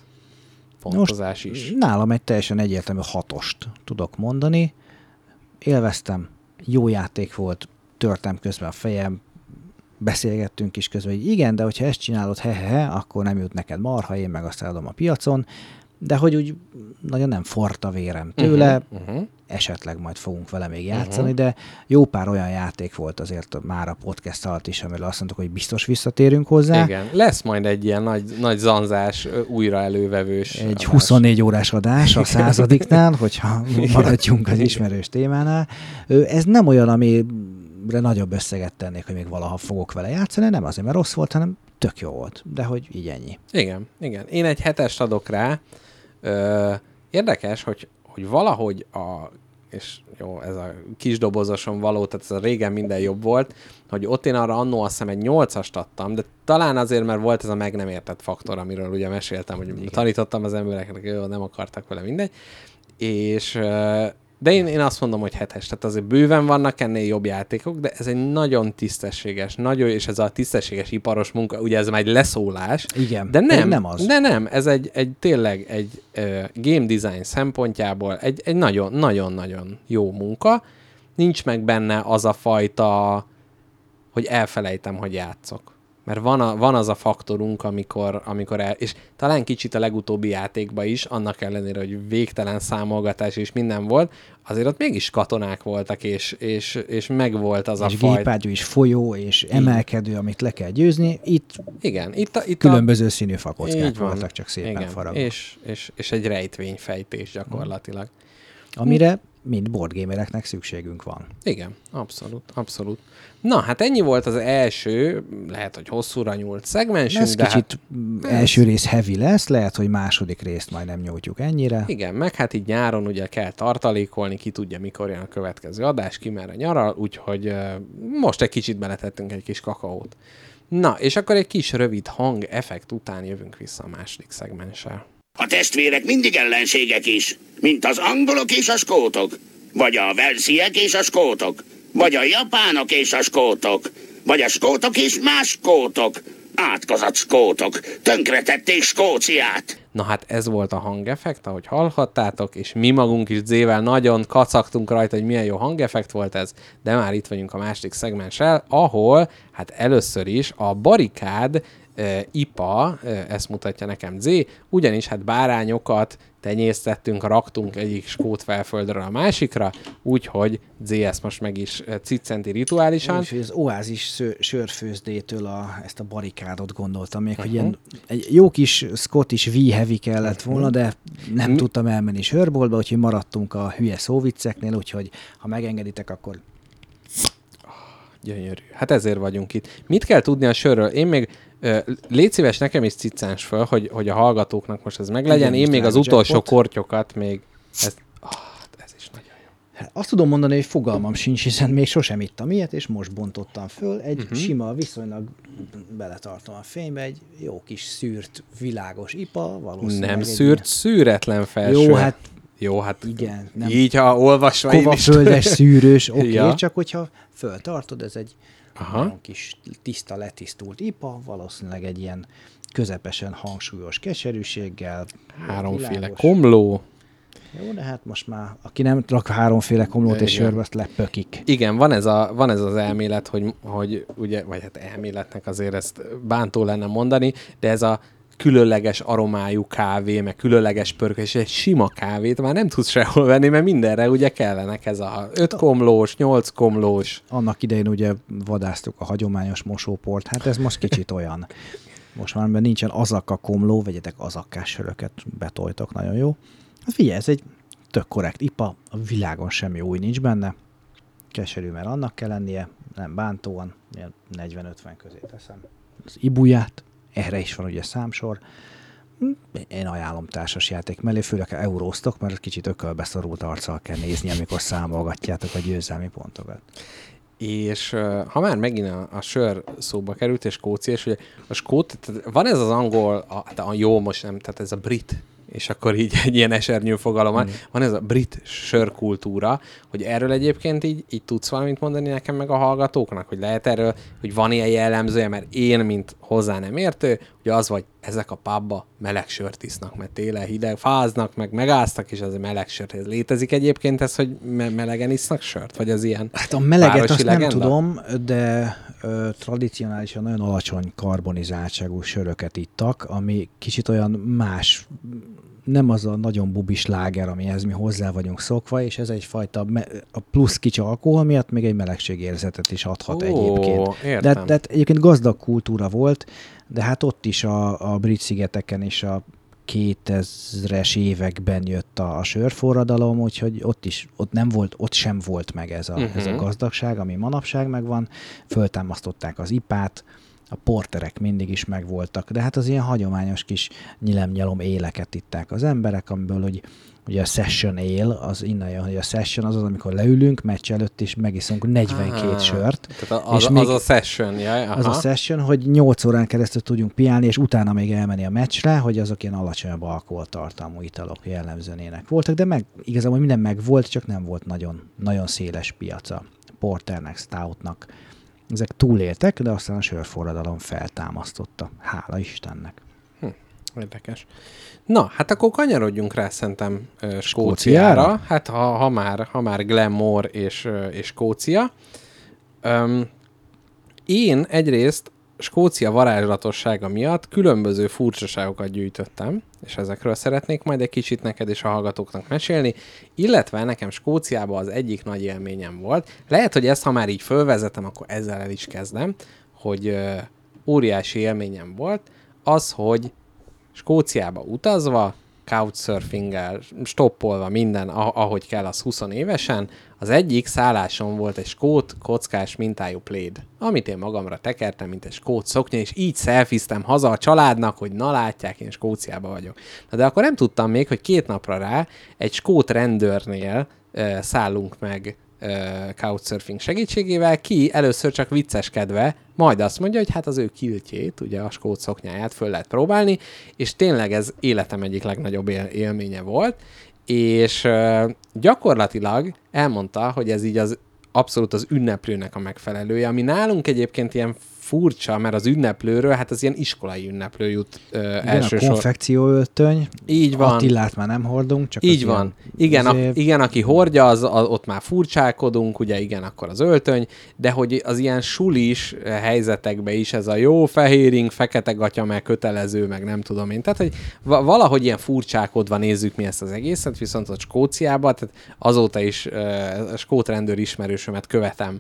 pontozás is. Nálam egy teljesen egyértelmű hatost tudok mondani. Élveztem, jó játék volt, törtem közben a fejem, beszélgettünk is közben, hogy igen, de hogyha ezt csinálod he-he-he, akkor nem jut neked marha, én meg azt eladom a piacon, de hogy úgy nagyon nem forrt a vérem tőle, uh-huh. Uh-huh. Esetleg majd fogunk vele még játszani, uh-huh. de jó pár olyan játék volt azért már a podcast alatt is, amiről azt mondtuk, hogy biztos visszatérünk hozzá. Igen, lesz majd egy ilyen nagy, nagy zanzás, újra elővevős. Egy adás. 24 órás adás a századiknál, hogyha (laughs) maradjunk az ismerős témánál. Ez nem olyan, amire nagyobb összeget tennék, hogy még valaha fogok vele játszani, nem azért, mert rossz volt, hanem tök jó volt. De hogy így ennyi. Igen, igen. Én egy hetest adok rá. Ö, érdekes, hogy, hogy valahogy a és jó, ez a kis dobozoson való, tehát ez a régen minden jobb volt, hogy ott én arra annó azt hiszem egy nyolcast adtam, de talán azért, mert volt ez a meg nem értett faktor, amiről ugye meséltem, hogy Igen. tanítottam az embereknek, jó, nem akartak vele mindegy, és de én, én azt mondom, hogy hetes, tehát azért bőven vannak ennél jobb játékok, de ez egy nagyon tisztességes, nagyon, és ez a tisztességes iparos munka, ugye ez már egy leszólás, Igen, de nem, nem az. De nem, ez egy, egy tényleg egy uh, game design szempontjából egy, egy nagyon, nagyon-nagyon jó munka. Nincs meg benne az a fajta, hogy elfelejtem, hogy játszok. Mert van, a, van az a faktorunk, amikor, amikor el, és talán kicsit a legutóbbi játékban is, annak ellenére, hogy végtelen számolgatás és minden volt, azért ott mégis katonák voltak, és, és, és megvolt az a és fajta. gépágyú is folyó, és emelkedő, amit le kell győzni. Itt Igen, itt a, itt a, különböző színű fakockák van. voltak, csak szépen Igen, faragva. és, és, és egy rejtvényfejtés gyakorlatilag. Amire mind boardgamereknek szükségünk van. Igen, abszolút, abszolút. Na, hát ennyi volt az első, lehet, hogy hosszúra nyúlt szegmensünk, Ez de kicsit hát, első rész heavy lesz, lehet, hogy második részt majd nem nyújtjuk ennyire. igen, meg hát így nyáron ugye kell tartalékolni, ki tudja, mikor jön a következő adás, ki merre nyaral, úgyhogy uh, most egy kicsit beletettünk egy kis kakaót. Na, és akkor egy kis rövid hang effekt után jövünk vissza a második szegmenssel. A testvérek mindig ellenségek is, mint az angolok és a skótok, vagy a velsziek és a skótok, vagy a japánok és a skótok, vagy a skótok és más skótok. Átkozott skótok, tönkretették Skóciát. Na hát ez volt a hangeffekt, ahogy hallhattátok, és mi magunk is Zével nagyon kacagtunk rajta, hogy milyen jó hangeffekt volt ez, de már itt vagyunk a második szegmenssel, ahol hát először is a barikád IPA, ezt mutatja nekem Z, ugyanis hát bárányokat tenyésztettünk, raktunk egyik skót felföldről a másikra, úgyhogy Z ezt most meg is ciccenti rituálisan. És az oázis sző, sörfőzdétől a, ezt a barikádot gondoltam még, uh-huh. hogy ilyen, egy jó kis Scottish V heavy kellett volna, de nem Mi- tudtam elmenni sörboltba, úgyhogy maradtunk a hülye szóvicceknél, úgyhogy ha megengeditek, akkor Gyönyörű. Hát ezért vagyunk itt. Mit kell tudni a sörről? Én még légy szíves nekem is ciccáns föl, hogy, hogy a hallgatóknak most ez meglegyen. Én még az utolsó kortyokat még... Ezt, ah, ez is nagyon jó. Hát azt tudom mondani, hogy fogalmam sincs, hiszen még sosem ittam ilyet, és most bontottam föl. Egy uh-huh. sima, viszonylag beletartom a fénybe, egy jó kis szűrt, világos ipa, valószínűleg. Nem egy szűrt, szűretlen felső. Jó, hát Jó, hát igen, nem így, ha olvasva én kova is földes szűrős, (laughs) oké, okay, ja. csak hogyha föltartod, ez egy Aha. Nagyon kis, tiszta, letisztult ipa, valószínűleg egy ilyen közepesen hangsúlyos keserűséggel. háromféle világos. komló. Jó, de hát most már, aki nem rak háromféle komlót és Igen. sörbe, azt lepökik. Igen, van ez, a, van ez az elmélet, hogy, hogy ugye, vagy hát elméletnek azért ezt bántó lenne mondani, de ez a különleges aromájú kávé, meg különleges pörkös, és egy sima kávét már nem tudsz sehol venni, mert mindenre ugye kellenek ez a öt komlós, nyolc komlós. Annak idején ugye vadáztuk a hagyományos mosóport, hát ez most kicsit olyan. Most már, nincsen azaka komló, vegyetek azakkás söröket, betoltok, nagyon jó. Hát figyelj, ez egy tök korrekt ipa, a világon semmi új nincs benne. Keserű, mert annak kell lennie, nem bántóan, ilyen 40-50 közé teszem. Az ibuját, erre is van ugye számsor. Én ajánlom társasjáték mellé, főleg ha euróztok, mert kicsit ökölbeszorult arccal kell nézni, amikor számolgatjátok a győzelmi pontokat. És ha már megint a, a sör szóba került, és Skócia, és ugye a skót, van ez az angol, a, hát a jó most nem, tehát ez a brit, és akkor így egy ilyen esernyő fogalom van, van ez a brit sörkultúra, hogy erről egyébként így, így tudsz valamit mondani nekem meg a hallgatóknak, hogy lehet erről, hogy van ilyen jellemzője, mert én, mint hozzá nem értő, hogy az vagy, ezek a pubba meleg sört isznak, mert télen hideg, fáznak, meg megáztak, és az a meleg sört. Ez létezik egyébként ez, hogy me- melegen isznak sört? Vagy az ilyen Hát a meleget azt nem legenda? tudom, de ö, tradicionálisan nagyon alacsony karbonizáltságú söröket ittak, ami kicsit olyan más, nem az a nagyon bubis láger, amihez mi hozzá vagyunk szokva, és ez egyfajta me- a plusz kicsi alkohol miatt még egy melegségérzetet is adhat Ó, egyébként. értem. De, de egyébként gazdag kultúra volt, de hát ott is a, a brit szigeteken is a 2000-es években jött a, a sörforradalom, úgyhogy ott is, ott nem volt, ott sem volt meg ez a, uh-huh. ez a Mhm. gazdagság, ami manapság megvan. Föltámasztották az ipát, a porterek mindig is megvoltak, de hát az ilyen hagyományos kis nyilem-nyalom éleket itták az emberek, amiből hogy ugye a session él, az innen jön, hogy a session az az, amikor leülünk meccs előtt, és megiszunk 42 Ah, sört. Tehát az, és még- az a session, jaj, aha. az a session, hogy 8 órán keresztül tudjunk piálni, és utána még elmenni a meccsre, hogy azok ilyen alacsonyabb alkoholtartalmú italok jellemzően ének voltak, de meg, igazából minden meg volt, csak nem volt nagyon, nagyon széles piaca. Porternek, Stoutnak. Ezek túléltek, de aztán a sörforradalom feltámasztotta. Hála Istennek. Érdekes. Na, hát akkor kanyarodjunk rá szerintem Skóciára? Skóciára. Hát ha, ha, már, ha már Glenmore és, és Skócia. Öm, én egyrészt Skócia varázslatossága miatt különböző furcsaságokat gyűjtöttem, és ezekről szeretnék majd egy kicsit neked és a hallgatóknak mesélni, illetve nekem Skóciában az egyik nagy élményem volt. Lehet, hogy ezt, ha már így fölvezetem, akkor ezzel el is kezdem, hogy ö, óriási élményem volt, az, hogy Skóciába utazva, couchsurfinggel, stoppolva minden, ah- ahogy kell, az 20 évesen, az egyik szálláson volt egy skót kockás mintájú pléd, amit én magamra tekertem, mint egy skót szoknya, és így szelfiztem haza a családnak, hogy na látják, én Skóciába vagyok. Na de akkor nem tudtam még, hogy két napra rá egy skót rendőrnél ö, szállunk meg couchsurfing segítségével, ki először csak vicceskedve, majd azt mondja, hogy hát az ő kiltjét, ugye a skót szoknyáját föl lehet próbálni, és tényleg ez életem egyik legnagyobb él- élménye volt, és gyakorlatilag elmondta, hogy ez így az abszolút az ünneplőnek a megfelelője, ami nálunk egyébként ilyen furcsa, mert az ünneplőről, hát az ilyen iskolai ünneplő jut ö, Igen, a elsősor. konfekcióöltöny. Így van. Attilát már nem hordunk, csak Így van. Igen, a, izé- igen, aki hordja, az, az, ott már furcsálkodunk, ugye igen, akkor az öltöny, de hogy az ilyen sulis helyzetekben is ez a jó fehéring, fekete gatya, meg kötelező, meg nem tudom én. Tehát, hogy va- valahogy ilyen furcsálkodva nézzük mi ezt az egészet, viszont ott Skóciában, tehát azóta is uh, a skót rendőr ismerősömet követem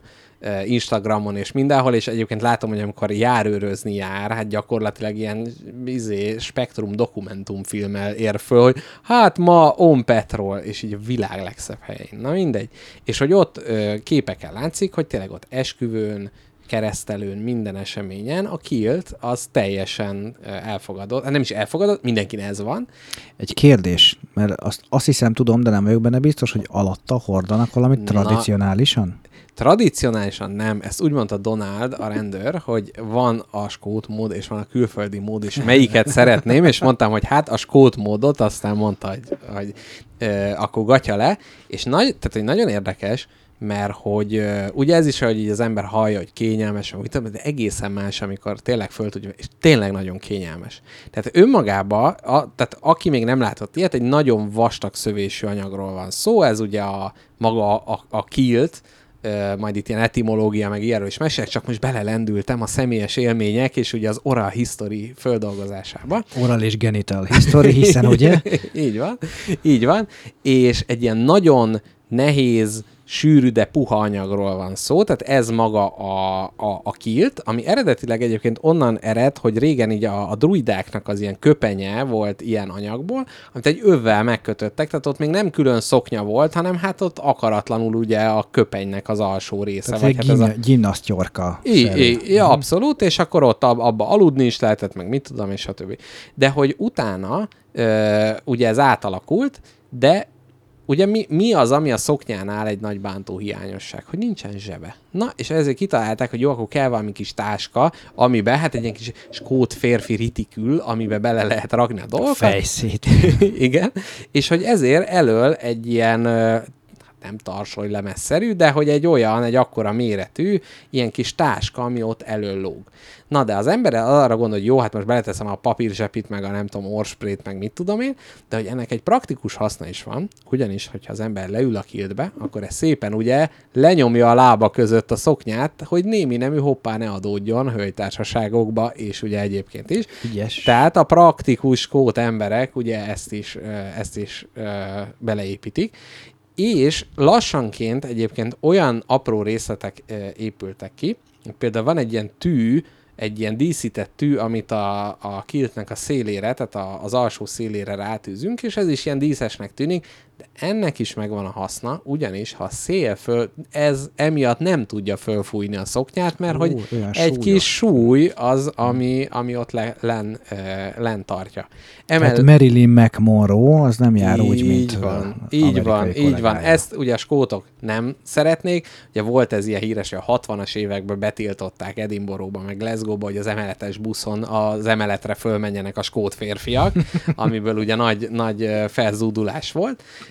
Instagramon és mindenhol, és egyébként látom, hogy amikor járőrözni jár, hát gyakorlatilag ilyen izé, spektrum dokumentumfilmmel ér föl, hogy hát ma on petrol, és így a világ legszebb helyén. Na mindegy. És hogy ott ö, képeken látszik, hogy tényleg ott esküvőn, keresztelőn, minden eseményen a kilt az teljesen elfogadott, hát nem is elfogadott, mindenkin ez van, Egy kérdés, mert azt, azt hiszem tudom, de nem vagyok benne biztos, hogy alatta hordanak valamit Na. tradicionálisan? Tradicionálisan nem, ezt úgy mondta Donald, a rendőr, hogy van a skót mód, és van a külföldi mód, és melyiket szeretném, és mondtam, hogy hát a skót módot, aztán mondta, hogy, hogy ö, akkor gatya le, és nagy, tehát, hogy nagyon érdekes, mert hogy ö, ugye ez is, hogy így az ember hallja, hogy kényelmes, vagy tudom, de egészen más, amikor tényleg föl tudja, és tényleg nagyon kényelmes. Tehát önmagában, a, tehát aki még nem látott ilyet, egy nagyon vastag szövésű anyagról van szó, ez ugye a maga a, a kilt, majd itt ilyen etimológia, meg ilyenről is mesélek, csak most belelendültem a személyes élmények, és ugye az oral history földolgozásába. Oral és genital history, hiszen ugye? (laughs) így van, így van, és egy ilyen nagyon nehéz, sűrű, de puha anyagról van szó, tehát ez maga a, a, a kilt, ami eredetileg egyébként onnan ered, hogy régen így a, a druidáknak az ilyen köpenye volt ilyen anyagból, amit egy övvel megkötöttek, tehát ott még nem külön szoknya volt, hanem hát ott akaratlanul ugye a köpenynek az alsó része. Tehát vagy egy hát ez a. I, ja, abszolút, és akkor ott ab, abba aludni is lehetett, meg mit tudom, és stb. De hogy utána ö, ugye ez átalakult, de ugye mi, mi az, ami a szoknyánál egy nagy bántó hiányosság? Hogy nincsen zsebe. Na, és ezért kitalálták, hogy jó, akkor kell valami kis táska, amiben, hát egy ilyen kis skót férfi ritikül, amiben bele lehet rakni a dolgokat. Fejszét. (laughs) Igen, és hogy ezért elől egy ilyen nem tarsoly lemezszerű, de hogy egy olyan, egy akkora méretű, ilyen kis táska, ami ott elől lóg. Na, de az ember arra gondol, hogy jó, hát most beleteszem a papírzsepit, meg a nem tudom, orsprét, meg mit tudom én, de hogy ennek egy praktikus haszna is van, ugyanis, hogyha az ember leül a kiltbe, akkor ez szépen ugye lenyomja a lába között a szoknyát, hogy némi nemű hoppá ne adódjon hölgytársaságokba, és ugye egyébként is. Ügyes. Tehát a praktikus skót emberek ugye ezt is, ezt is beleépítik, és lassanként egyébként olyan apró részletek épültek ki, például van egy ilyen tű, egy ilyen díszített tű, amit a, a kiltnek a szélére, tehát a, az alsó szélére rátűzünk, és ez is ilyen díszesnek tűnik, de ennek is megvan a haszna, ugyanis ha szél föl, ez emiatt nem tudja fölfújni a szoknyát, mert Ó, hogy egy kis súly az, ami, ami ott le, len, len tartja. Tehát Marilyn McMonroe, az nem jár úgy, mint így van, így van, amerikai így van. kollégája. Ezt ugye a skótok nem szeretnék. Ugye volt ez ilyen híres, hogy a 60-as években betiltották Edinburghba, meg Glasgow-ba, hogy az emeletes buszon az emeletre fölmenjenek a skót férfiak, (laughs) amiből ugye nagy, nagy felzúdulás volt.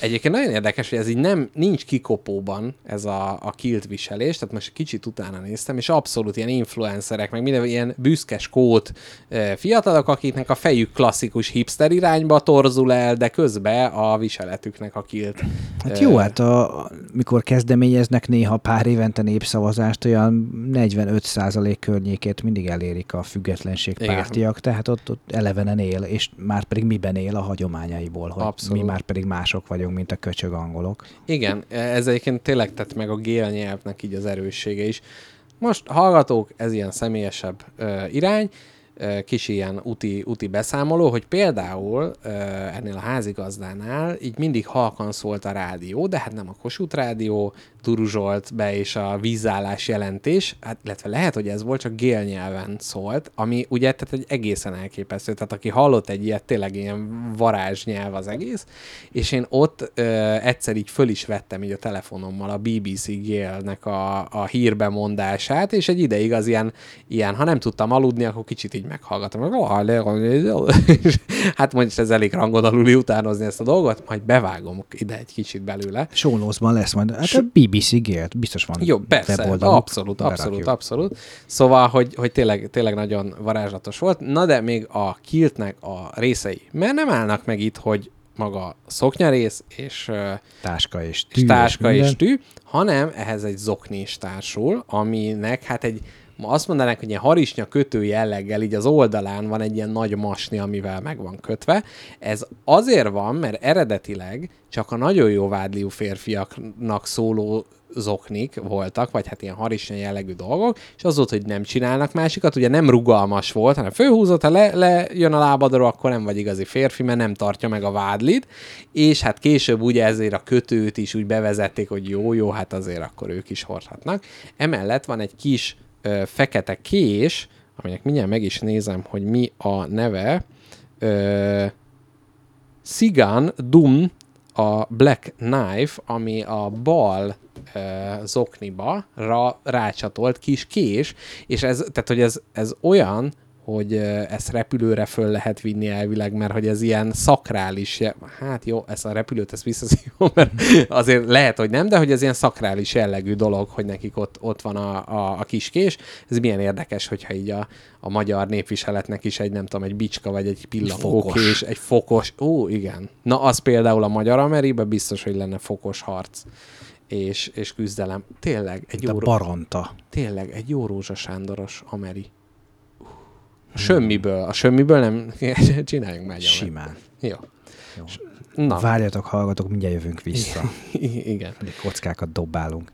Egyébként nagyon érdekes, hogy ez így nem, nincs kikopóban ez a, a kilt viselés, tehát most kicsit utána néztem, és abszolút ilyen influencerek, meg minden ilyen büszke skót ö, fiatalok, akiknek a fejük klasszikus hipster irányba torzul el, de közben a viseletüknek a kilt. Hát jó, hát a, mikor kezdeményeznek néha pár évente népszavazást, olyan 45% környékét mindig elérik a függetlenség Igen. pártiak, tehát ott, ott elevenen él, és már pedig miben él a hagyományaiból, hogy Abszolút. mi már pedig mások vagyunk, mint a köcsög angolok. Igen, ez egyébként tényleg tett meg a gél nyelvnek így az erőssége is. Most hallgatók, ez ilyen személyesebb ö, irány, ö, kis ilyen úti, úti beszámoló, hogy például ö, ennél a házigazdánál így mindig halkan szólt a rádió, de hát nem a Kossuth rádió, duruzsolt be, és a vízállás jelentés, hát, illetve lehet, hogy ez volt, csak gél nyelven szólt, ami ugye tehát egy egészen elképesztő. Tehát aki hallott egy ilyet, tényleg ilyen varázsnyelv az egész, és én ott ö, egyszer így föl is vettem így a telefonommal a BBC Gélnek a, a hírbemondását, és egy ideig az ilyen, ilyen, ha nem tudtam aludni, akkor kicsit így meghallgatom, (laughs) hát mondjuk ez elég rangon aluli utánozni ezt a dolgot, majd bevágom ide egy kicsit belőle. Sólózban lesz majd. Hát a BBC gélt, biztos van Jó, persze, weboldaluk, abszolút, abszolút, berakjuk. abszolút. Szóval, hogy, hogy tényleg, tényleg nagyon varázslatos volt. Na de még a kiltnek a részei, mert nem állnak meg itt, hogy maga szoknyarész és, Táska és tű. és táska és, minden. tű, hanem ehhez egy zokni is társul, aminek hát egy ma azt mondanánk, hogy ilyen harisnya kötő jelleggel így az oldalán van egy ilyen nagy masni, amivel meg van kötve. Ez azért van, mert eredetileg csak a nagyon jó vádliú férfiaknak szóló zoknik voltak, vagy hát ilyen harisnya jellegű dolgok, és az volt, hogy nem csinálnak másikat, ugye nem rugalmas volt, hanem főhúzott, ha le, lejön a lábadról, akkor nem vagy igazi férfi, mert nem tartja meg a vádlit, és hát később ugye ezért a kötőt is úgy bevezették, hogy jó, jó, hát azért akkor ők is hordhatnak. Emellett van egy kis ö, fekete kés, aminek mindjárt meg is nézem, hogy mi a neve, ö, Sigan Dum a Black Knife, ami a bal ö, zokniba ra, rácsatolt kis kés, és ez, tehát, hogy ez, ez olyan, hogy ezt repülőre föl lehet vinni elvileg, mert hogy ez ilyen szakrális, hát jó, ezt a repülőt ezt visszaszívom, (laughs) mert azért lehet, hogy nem, de hogy ez ilyen szakrális jellegű dolog, hogy nekik ott, ott van a, a, a kis kés. Ez milyen érdekes, hogyha így a, a magyar népviseletnek is egy, nem tudom, egy bicska vagy egy pillangókés, egy fokos, ó, igen. Na, az például a magyar Ameriben biztos, hogy lenne fokos harc és, és küzdelem. Tényleg, egy jó, baranta. tényleg, egy jó Rózsa Sándoros Ameri. A sömmiből, a sömmiből nem, (laughs) csináljunk már. Simán. Jó. Jó. Na, Várjatok, hallgatok, mindjárt jövünk vissza. (laughs) igen. Még kockákat dobálunk.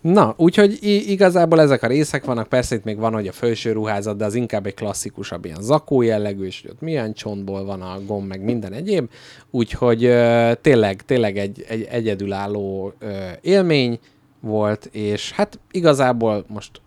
Na, úgyhogy igazából ezek a részek vannak, persze itt még van, hogy a felső ruházat, de az inkább egy klasszikusabb ilyen zakó jellegű, és hogy ott milyen csontból van a gomb, meg minden egyéb. Úgyhogy ö, tényleg, tényleg egy, egy egyedülálló ö, élmény volt, és hát igazából most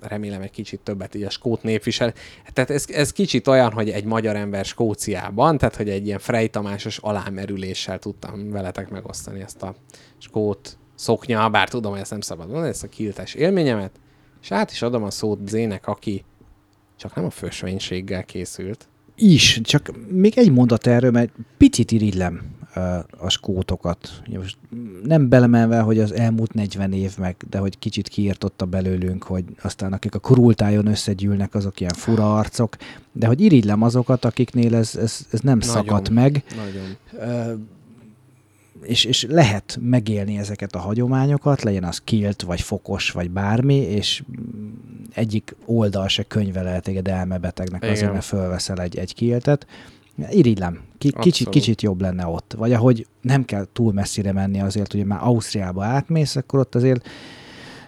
remélem egy kicsit többet így a skót népvisel. Tehát ez, ez kicsit olyan, hogy egy magyar ember Skóciában, tehát hogy egy ilyen Frey Tamásos alámerüléssel tudtam veletek megosztani ezt a skót szoknya, bár tudom, hogy ezt nem szabad mondani, ezt a kiltes élményemet, és át is adom a szót Zének, aki csak nem a fősvénységgel készült. Is, csak még egy mondat erről, mert picit irigylem a skótokat. Most nem belemenve, hogy az elmúlt 40 év meg, de hogy kicsit kiirtotta belőlünk, hogy aztán akik a kurultájon összegyűlnek, azok ilyen fura arcok, de hogy irigylem azokat, akiknél ez, ez, ez nem Nagyon. szakadt meg, Nagyon. És, és lehet megélni ezeket a hagyományokat, legyen az kilt, vagy fokos, vagy bármi, és egyik oldal se könyvelel téged elmebetegnek azért, mert fölveszel egy, egy kiltet. Irigylem. Ki, kicsit, kicsit jobb lenne ott. Vagy ahogy nem kell túl messzire menni azért, hogy már Ausztriába átmész, akkor ott azért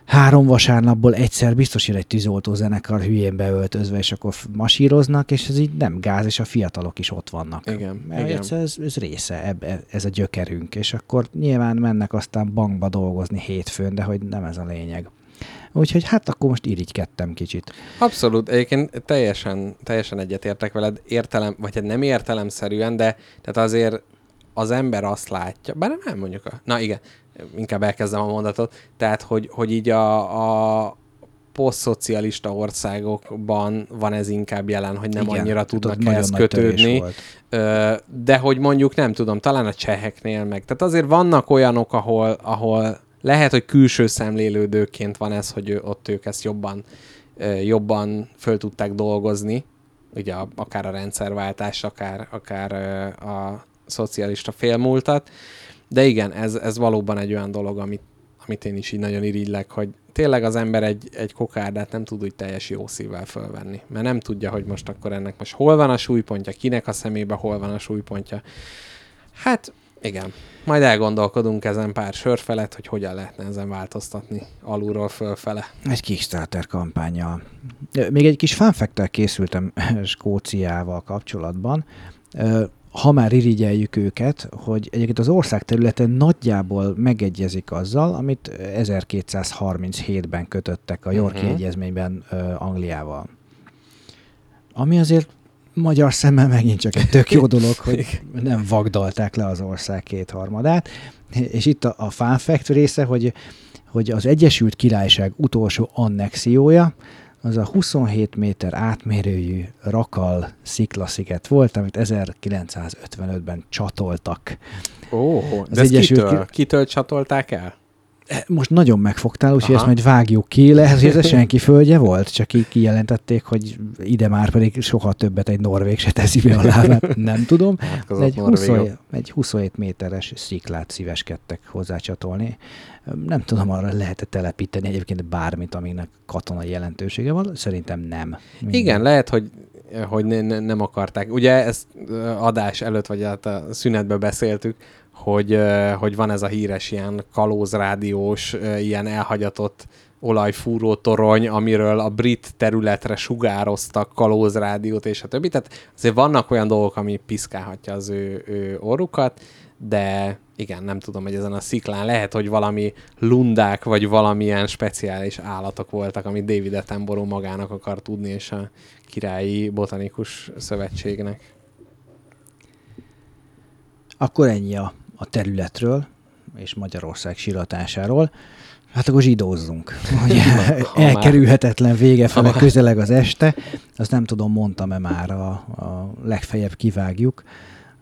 három vasárnapból egyszer biztos jön egy tűzoltó zenekar hülyén beöltözve, és akkor masíroznak, és ez így nem gáz, és a fiatalok is ott vannak. Igen, Mert igen. egyszer Ez, ez része, eb, e- ez a gyökerünk, és akkor nyilván mennek aztán bankba dolgozni hétfőn, de hogy nem ez a lényeg. Úgyhogy hát akkor most irigykedtem kicsit. Abszolút, egyébként teljesen, teljesen egyetértek veled, értelem, vagy hát nem értelemszerűen, de tehát azért az ember azt látja, bár nem, mondjuk a... Na igen, inkább elkezdem a mondatot. Tehát, hogy, hogy így a, a posztszocialista országokban van ez inkább jelen, hogy nem Igen, annyira tudnak nagyon ehhez kötődni. de hogy mondjuk nem tudom, talán a cseheknél meg. Tehát azért vannak olyanok, ahol, ahol lehet, hogy külső szemlélődőként van ez, hogy ott ők ezt jobban, jobban föl tudták dolgozni, ugye akár a rendszerváltás, akár, akár a szocialista félmúltat. De igen, ez, ez valóban egy olyan dolog, amit, amit én is így nagyon irigylek, hogy tényleg az ember egy, egy kokárdát nem tud úgy teljes jó szívvel fölvenni, mert nem tudja, hogy most akkor ennek most hol van a súlypontja, kinek a szemébe hol van a súlypontja. Hát igen, majd elgondolkodunk ezen pár sör felett, hogy hogyan lehetne ezen változtatni alulról fölfele. Egy Kickstarter kampányjal. Még egy kis fanfektel készültem (laughs) Skóciával kapcsolatban. Ha már irigyeljük őket, hogy egyébként az ország területen nagyjából megegyezik azzal, amit 1237-ben kötöttek a Yorki Mhm. uh-huh. Egyezményben ö, Angliával. Ami azért magyar szemmel megint csak egy tök jó dolog, hogy nem vagdalták le az ország kétharmadát. És itt a, a fun fact része, hogy, hogy az Egyesült Királyság utolsó annexiója, az a 27 méter átmérőjű Rakal sziklasziget volt, amit 1955-ben csatoltak. Ó, Az de Egyesült kitől, Ki- kitől csatolták el? Most nagyon megfogtál, úgyhogy ezt majd vágjuk ki. Lehet, hogy ez senki földje volt, csak ki kijelentették, hogy ide már pedig soha többet egy norvég se teszi be a lábát. Nem tudom. (laughs) Átkozott egy, norvégok. 27, egy 27 méteres sziklát szíveskedtek hozzácsatolni. Nem tudom, arra lehet telepíteni egyébként bármit, aminek katonai jelentősége van. Szerintem nem. Minden. Igen, lehet, hogy hogy ne, ne, nem akarták. Ugye ezt adás előtt, vagy hát a szünetben beszéltük, hogy, hogy van ez a híres ilyen kalózrádiós, ilyen elhagyatott olajfúró torony, amiről a brit területre sugároztak kalózrádiót és a többi. Tehát azért vannak olyan dolgok, ami piszkálhatja az ő, ő orrukat, de igen, nem tudom, hogy ezen a sziklán lehet, hogy valami lundák, vagy valamilyen speciális állatok voltak, amit David Attenborough magának akar tudni, és a királyi botanikus szövetségnek. Akkor ennyi a, a területről és Magyarország síratásáról. Hát akkor zsidózzunk. Ugye, elkerülhetetlen vége fele közeleg az este. Azt nem tudom, mondtam-e már, a, a legfeljebb kivágjuk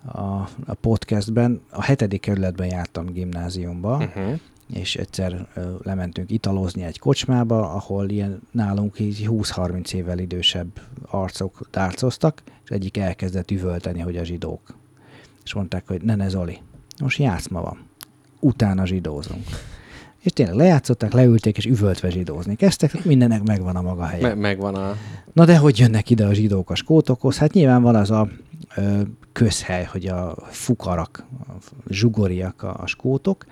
a, a podcastben. A hetedik kerületben jártam gimnáziumba, Uh-huh. és egyszer ö, lementünk italozni egy kocsmába, ahol ilyen nálunk így 20-30 évvel idősebb arcok dárcoztak, és egyik elkezdett üvölteni, hogy a zsidók. És mondták, hogy ne, ne Zoli, most játszma van. Utána zsidózunk. És tényleg lejátszották, leülték, és üvöltve zsidózni kezdtek, mindennek megvan a maga helye. Me- megvan a... Na de hogy jönnek ide a zsidók a skótokhoz? Hát nyilván van az a ö, közhely, hogy a fukarak, a zsugoriak a, a skótok.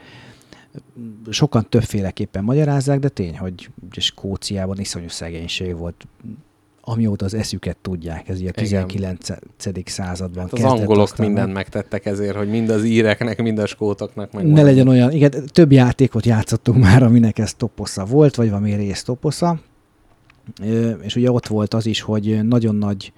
Sokan többféleképpen magyarázzák, de tény, hogy Skóciában iszonyú szegénység volt, amióta az eszüket tudják. Ez ugye a Igen. 19. században Hát az angolok aztán mindent megtettek ezért, hogy mind az íreknek, mind a skótoknak meg ne legyen olyan, igen, több játékot játszottunk (laughs) már, aminek ez toposza volt, vagy valami rész toposza. És ugye ott volt az is, hogy nagyon nagy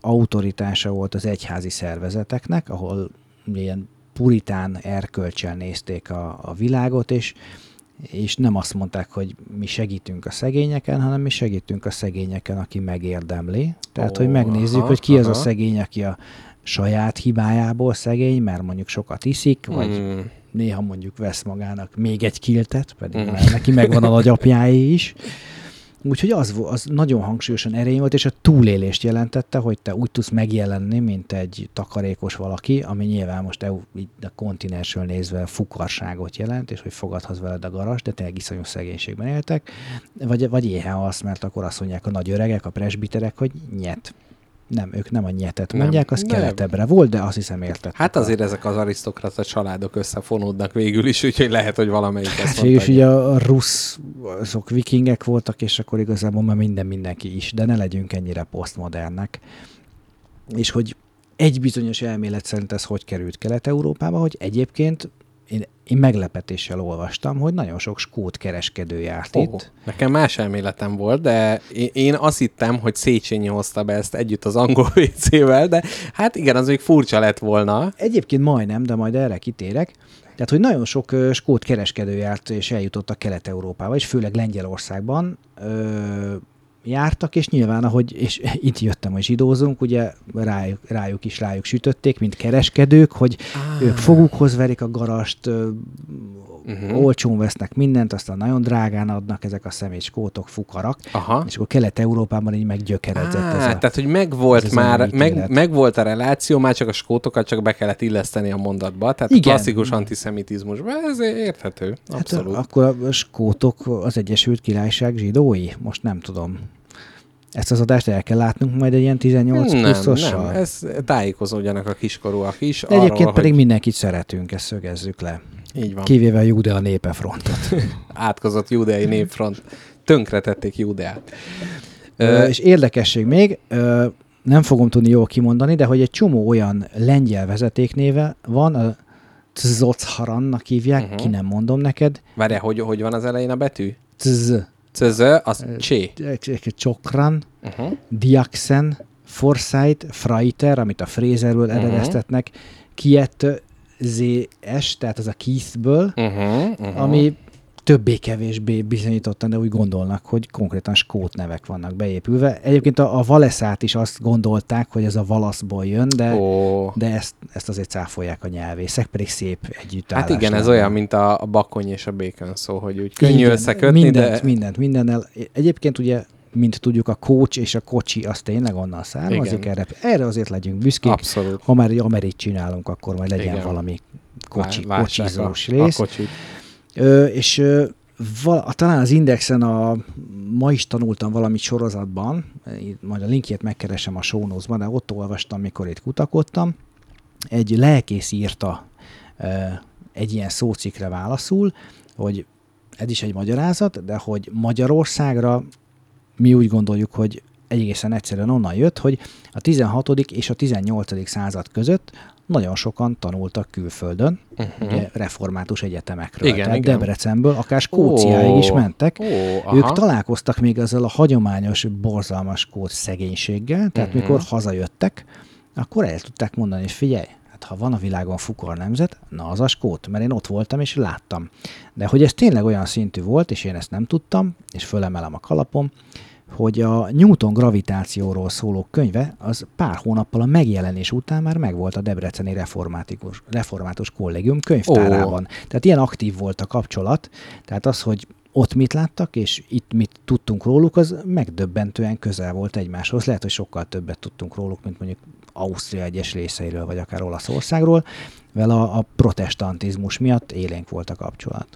autoritása volt az egyházi szervezeteknek, ahol ilyen puritán erkölcsel nézték a, a világot, és, és nem azt mondták, hogy mi segítünk a szegényeken, hanem mi segítünk a szegényeken, aki megérdemli. Tehát, Ó, hogy megnézzük, aha, hogy ki az a aha. szegény, aki a saját hibájából szegény, mert mondjuk sokat iszik, vagy Mm. néha mondjuk vesz magának még egy kiltet, pedig már neki megvan a nagyapjáé is. (laughs) Úgyhogy az, az nagyon hangsúlyosan erény volt, és a túlélést jelentette, hogy te úgy tudsz megjelenni, mint egy takarékos valaki, ami nyilván most EU, így a kontinensről nézve fukarságot jelent, és hogy fogadhatsz veled a garas, de tényleg iszonyú szegénységben éltek, vagy, vagy éhen azt, mert akkor azt mondják a nagy öregek, a presbiterek, hogy nyet. Nem, ők nem a nyetet Nem. mondják, az Nem. keletebbre volt, de azt hiszem értettek. Hát azért ezek az arisztokrata családok összefonódnak végül is, úgyhogy lehet, hogy valamelyik Hát ezt végül is ugye a rusz, azok vikingek voltak, és akkor igazából már minden mindenki is, de ne legyünk ennyire posztmodernek. És hogy egy bizonyos elmélet szerint ez hogy került Kelet-Európába, hogy egyébként én, én meglepetéssel olvastam, hogy nagyon sok skót kereskedő járt Ó, itt. nekem más elméletem volt, de én, azt hittem, hogy Széchenyi hozta be ezt együtt az angol (laughs) WC-vel, de hát igen, az még furcsa lett volna. Egyébként majdnem, de majd erre kitérek. Tehát, hogy nagyon sok skót kereskedő járt és eljutott a Kelet-Európába, és főleg Lengyelországban ö, jártak, és nyilván, ahogy, és (laughs) itt jöttem, hogy zsidózunk, ugye rájuk, rájuk is rájuk sütötték, mint kereskedők, hogy Ah. ők fogukhoz verik a garast, Uh-huh. olcsón vesznek mindent, aztán nagyon drágán adnak ezek a szemét skótok, fukarak, Aha. és akkor Kelet-Európában így meggyökeredzett Á, ez a... tehát, hogy megvolt ez már, meg, megvolt a reláció, már csak a skótokat csak be kellett illeszteni a mondatba. Tehát Igen. klasszikus antiszemitizmusban, ez érthető. Abszolút. Hát akkor a skótok az Egyesült Királyság zsidói? Most nem tudom. Ezt az adást el kell látnunk majd egy ilyen 18 nem, pluszossal. nem, ez tájékozódjanak a kiskorúak is. De egyébként arról, pedig hogy mindenkit szeretünk, ezt szögezzük le. Így van. Kivéve a Judea népefrontot. (laughs) Átkozott judeai népfront. Tönkretették Judeát. Ö, és érdekesség még, ö, nem fogom tudni jól kimondani, de hogy egy csomó olyan lengyel vezetéknéve van, a Tzocharannak hívják, Mhm. uh-huh. ki nem mondom neked. Várjál, hogy, hogy van az elején a betű? Tz, Cözö, az csé. Csokran, Uh-huh. Diaxen, Foresight, Freiter, amit a Fraserből Mhm. eredeztetnek, Kiet ZS, tehát az a Keithből, Uh-huh. uh-huh. ami többé-kevésbé bizonyítottan, de úgy gondolnak, hogy konkrétan skót nevek vannak beépülve. Egyébként a, a Valeszát is azt gondolták, hogy ez a Valaszból jön, de, Ó. de ezt, ezt azért cáfolják a nyelvészek, pedig szép együttállás. Hát igen, ez olyan, mint a, a bakony és a békön szó, hogy úgy könnyű Igen, összekötni, mindent, de... Mindent, mindennel. Egyébként ugye, mint tudjuk, a coach és a kocsi az tényleg onnan származik. Igen. Erre, erre azért legyünk büszkék. Abszolút. Ha már egy amerit csinálunk, akkor majd legyen Igen. valami kocsi, Vá- kocsizós a, rész. A kocsit. Ö, és ö, val- talán az Indexen a, ma is tanultam valamit sorozatban, itt majd a linkjét megkeresem a show notes-ban, de ott olvastam, mikor itt kutakodtam. Egy lelkész írta ö, egy ilyen szócikre válaszul, hogy ez is egy magyarázat, de hogy Magyarországra mi úgy gondoljuk, hogy egészen egyszerűen onnan jött, hogy a 16. és a 18. század között nagyon sokan tanultak külföldön, uh-huh. ugye református egyetemekről. Igen, Tehát igen. Debrecenből akár Skóciáig is Ó, mentek. Ó, Ők aha. találkoztak még ezzel a hagyományos, borzalmas skót szegénységgel, tehát uh-huh. mikor hazajöttek, akkor el tudták mondani, hogy figyelj, hát ha van a világon fukar nemzet, na az a skót, mert én ott voltam és láttam. De hogy ez tényleg olyan szintű volt, és én ezt nem tudtam, és fölemelem a kalapom, hogy a Newton gravitációról szóló könyve az pár hónappal a megjelenés után már megvolt a Debreceni reformátikus, református kollégium könyvtárában. Oh. Tehát ilyen aktív volt a kapcsolat, tehát az, hogy ott mit láttak, és itt mit tudtunk róluk, az megdöbbentően közel volt egymáshoz. Lehet, hogy sokkal többet tudtunk róluk, mint mondjuk Ausztria egyes részeiről, vagy akár Olaszországról, vele a, a protestantizmus miatt élénk volt a kapcsolat.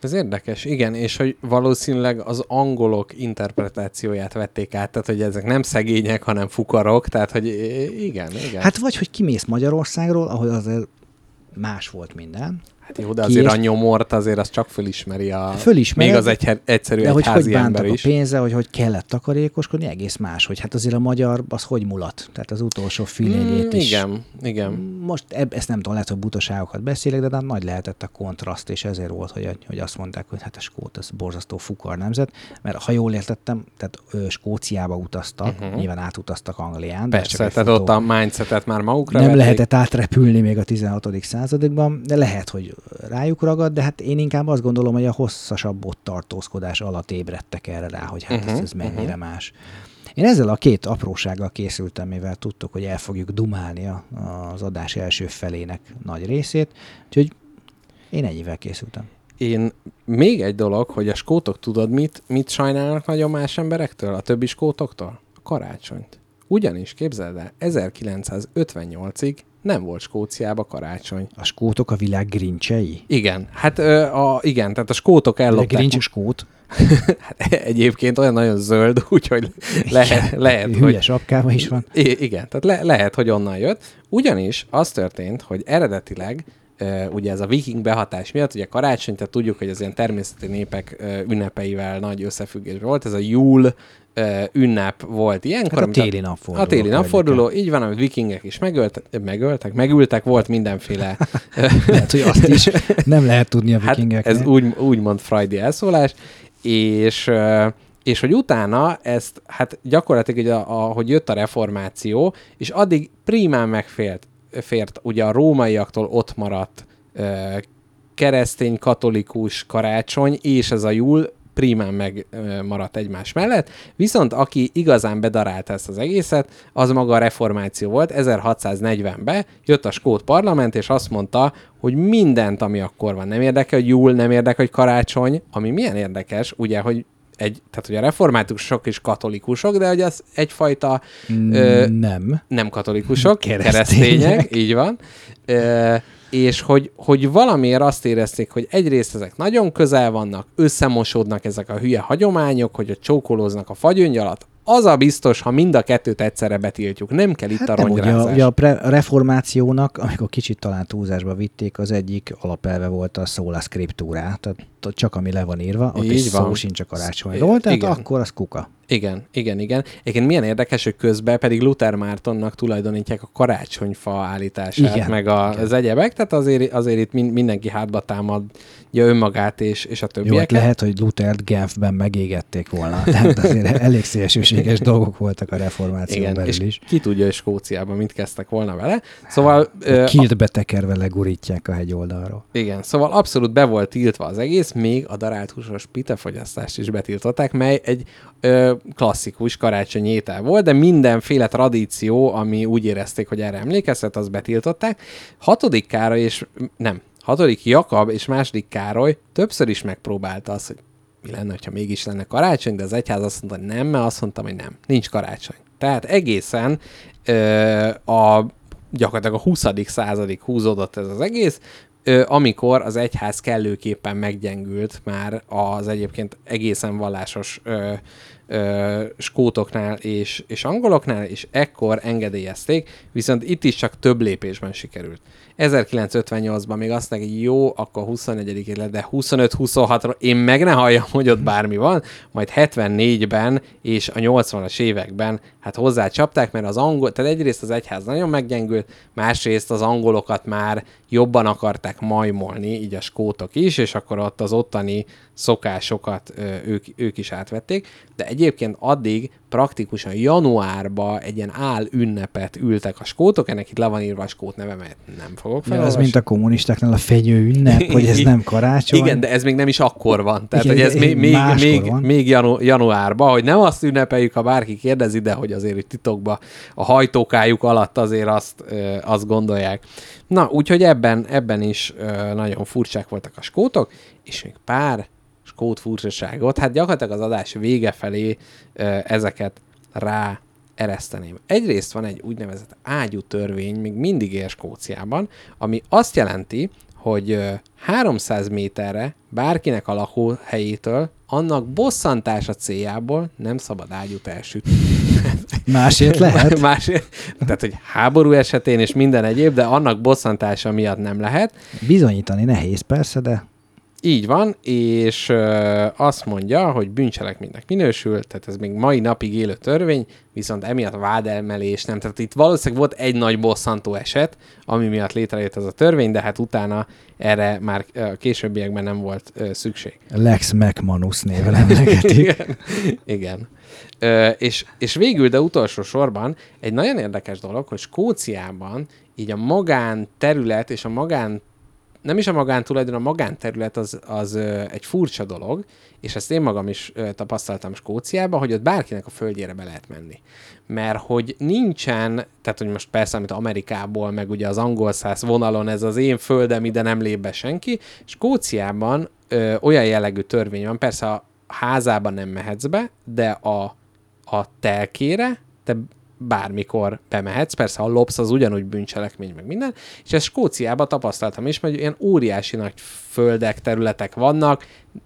Ez érdekes, igen, és hogy valószínűleg az angolok interpretációját vették át, tehát hogy ezek nem szegények, hanem fukarok, tehát hogy igen, igen. Hát vagy, hogy kimész Magyarországról, ahol azért más volt minden, Hát jó, de azért a nyomort azért az csak fölismeri a... Fölismered, Még az egy, egyszerű de hogy hogy egyházi ember bántak a is. pénze, hogy hogy kellett takarékoskodni, egész más, hogy hát azért a magyar az hogy mulat, tehát az utolsó filényét Mm, is. igen, igen. Most eb, ezt nem tudom, lehet, hogy butaságokat beszélek, de, de nagy lehetett a kontraszt, és ezért volt, hogy, hogy azt mondták, hogy hát a skót, az borzasztó fukar nemzet, mert ha jól értettem, tehát ö, Skóciába utaztak, uh-huh. nyilván átutaztak Anglián. ez Persze, egy tehát futó- ott a mindsetet már magukra nem vették. lehetett átrepülni még a 16. századokban, de lehet, hogy rájuk ragad, de hát én inkább azt gondolom, hogy a hosszasabb ott tartózkodás alatt ébredtek erre rá, hogy hát uh-huh, ez, ez mennyire uh-huh. más. Én ezzel a két aprósággal készültem, mivel tudtuk, hogy el fogjuk dumálni az adás első felének nagy részét, úgyhogy én ennyivel készültem. Én még egy dolog, hogy a skótok tudod mit, mit sajnálnak nagyon más emberektől, a többi skótoktól? A karácsonyt. Ugyanis, képzeld el, 1958-ig nem volt Skóciába karácsony. A skótok a világ grincsei? Igen, hát a, igen, tehát a skótok De ellopták. grincs a skót? (laughs) Hát egyébként olyan nagyon zöld, (laughs) úgyhogy lehet, lehet Hülye hogy... sapkába is van. I- igen, tehát le- lehet, hogy onnan jött. Ugyanis az történt, hogy eredetileg ugye ez a viking behatás miatt, ugye karácsony, tehát tudjuk, hogy az ilyen természeti népek ünnepeivel nagy összefüggés volt, ez a júl ünnep volt ilyenkor. Hát a téli napforduló. A téli napforduló, így van, amit vikingek is megöltek, megöltek, megültek, volt mindenféle (laughs) Lehet, hogy azt is nem lehet tudni a Hát vikingeknek. ez úgy, úgymond Freudi elszólás, és, és hogy utána ezt, hát gyakorlatilag, ugye, a, hogy jött a reformáció, és addig primán megfért, fért, ugye a rómaiaktól ott maradt keresztény, katolikus karácsony, és ez a júl primán megmaradt egymás mellett, viszont aki igazán bedarálta ezt az egészet, az maga a reformáció volt. 1640-ben jött a skót parlament, és azt mondta, hogy mindent, ami akkor van, nem érdekel, hogy júl, nem érdekel, hogy karácsony, ami milyen érdekes, ugye, hogy egy, tehát hogy a reformátusok is katolikusok, de hogy az egyfajta ö, Nem. nem katolikusok, Keresztények. keresztények, így van. Ö, és hogy, hogy valamiért azt érezték, hogy egyrészt ezek nagyon közel vannak, összemosódnak ezek a hülye hagyományok, hogy a csókolóznak a fagyöngy alatt, az a biztos, ha mind a kettőt egyszerre betiltjuk. Nem kell itt Hát a nem, ugye, a, ugye a, pre, a reformációnak, amikor kicsit talán túlzásba vitték, az egyik alapelve volt a szóla scriptúrá, tehát csak ami le van írva, ott Így is szó van. sincs a karácsonyról, tehát Igen. akkor az kuka. Igen, igen, igen. Egyébként milyen érdekes, hogy közben pedig Luther Mártonnak tulajdonítják a karácsonyfa állítását, Igen, meg a, igen. az egyebek, tehát azért, azért itt min- mindenki hátba támadja önmagát és, és a Jó, hát többieket. lehet, hogy Luthert Genfben megégették volna, tehát azért elég szélsőséges szélsőséges dolgok voltak a reformáción Igen, belül és is. ki tudja, hogy Skóciában mit kezdtek volna vele. Szóval... Kilt betekerve legurítják a hegy oldalról. Igen, szóval abszolút be volt tiltva az egész, még a darált húsos pitafogyasztást is betiltották, mely egy ö, klasszikus karácsonyi étel volt, de mindenféle tradíció, ami úgy érezték, hogy erre emlékeztet, az betiltották. Hatodik Károly és nem, hatodik Jakab és második Károly többször is megpróbálta azt, hogy mi lenne, ha mégis lenne karácsony, de az egyház azt mondta, hogy nem, mert azt mondtam, hogy nem, nincs karácsony. Tehát egészen ö, a gyakorlatilag a 20. századig húzódott ez az egész, ö, amikor az egyház kellőképpen meggyengült már az egyébként egészen vallásos ö, ö, skótoknál és, és angoloknál, és ekkor engedélyezték, viszont itt is csak több lépésben sikerült. 1958-ban még azt hogy jó, akkor 24 lett, de 25-26-ra én meg ne halljam, hogy ott bármi van, majd 74-ben és a 80-as években hát hozzá csapták, mert az angol, tehát egyrészt az egyház nagyon meggyengült, másrészt az angolokat már jobban akarták majmolni, így a skótok is, és akkor ott az ottani szokásokat ők, ők is átvették, de egyébként addig praktikusan januárba egy ilyen áll ünnepet ültek a skótok, ennek itt le van írva a skót neve, mert nem fogok Ja, ez mint a kommunistáknál a fenyő ünnep, hogy ez nem karácsony. Igen, de ez még nem is akkor van. Tehát, Igen, hogy ez még, még, még, van. még janu, januárban, hogy nem azt ünnepeljük, ha bárki kérdezi, de hogy azért hogy titokba a hajtókájuk alatt azért azt, ö, azt gondolják. Na, úgyhogy ebben, ebben is ö, nagyon furcsák voltak a skótok, és még pár skót furcsaságot, hát gyakorlatilag az adás vége felé ezeket rá ereszteném. Egyrészt van egy úgynevezett ágyú törvény, még mindig él Skóciában, ami azt jelenti, hogy ö, 300 méterre bárkinek a lakóhelyétől annak bosszantása céljából nem szabad ágyút elsütni. (laughs) Másért lehet. (laughs) Másért, tehát, hogy háború esetén és minden egyéb, de annak bosszantása miatt nem lehet. Bizonyítani nehéz persze, de Így van, és ö, azt mondja, hogy bűncselekménynek minősül, tehát ez még mai napig élő törvény, viszont emiatt vádemelés nem. Tehát itt valószínűleg volt egy nagy bosszantó eset, ami miatt létrejött ez a törvény, de hát utána erre már a későbbiekben nem volt ö, szükség. Lex McManus néven emlegetik. (laughs) Igen. Igen. Ö, és, és végül, de utolsó sorban egy nagyon érdekes dolog, hogy Skóciában így a magánterület és a magán nem is a magántulajdon, a magánterület az, az egy furcsa dolog, és ezt én magam is tapasztaltam Skóciában, hogy ott bárkinek a földjére be lehet menni. Mert hogy nincsen, tehát hogy most persze, amit Amerikából, meg ugye az angol száz vonalon, ez az én földem, ide nem lép be senki, Skóciában ö, olyan jellegű törvény van, persze a házában nem mehetsz be, de a, a telkére te bármikor bemehetsz, persze ha lopsz, az ugyanúgy bűncselekmény, meg minden, és ezt Skóciában tapasztaltam is, mert ilyen óriási nagy földek, területek vannak,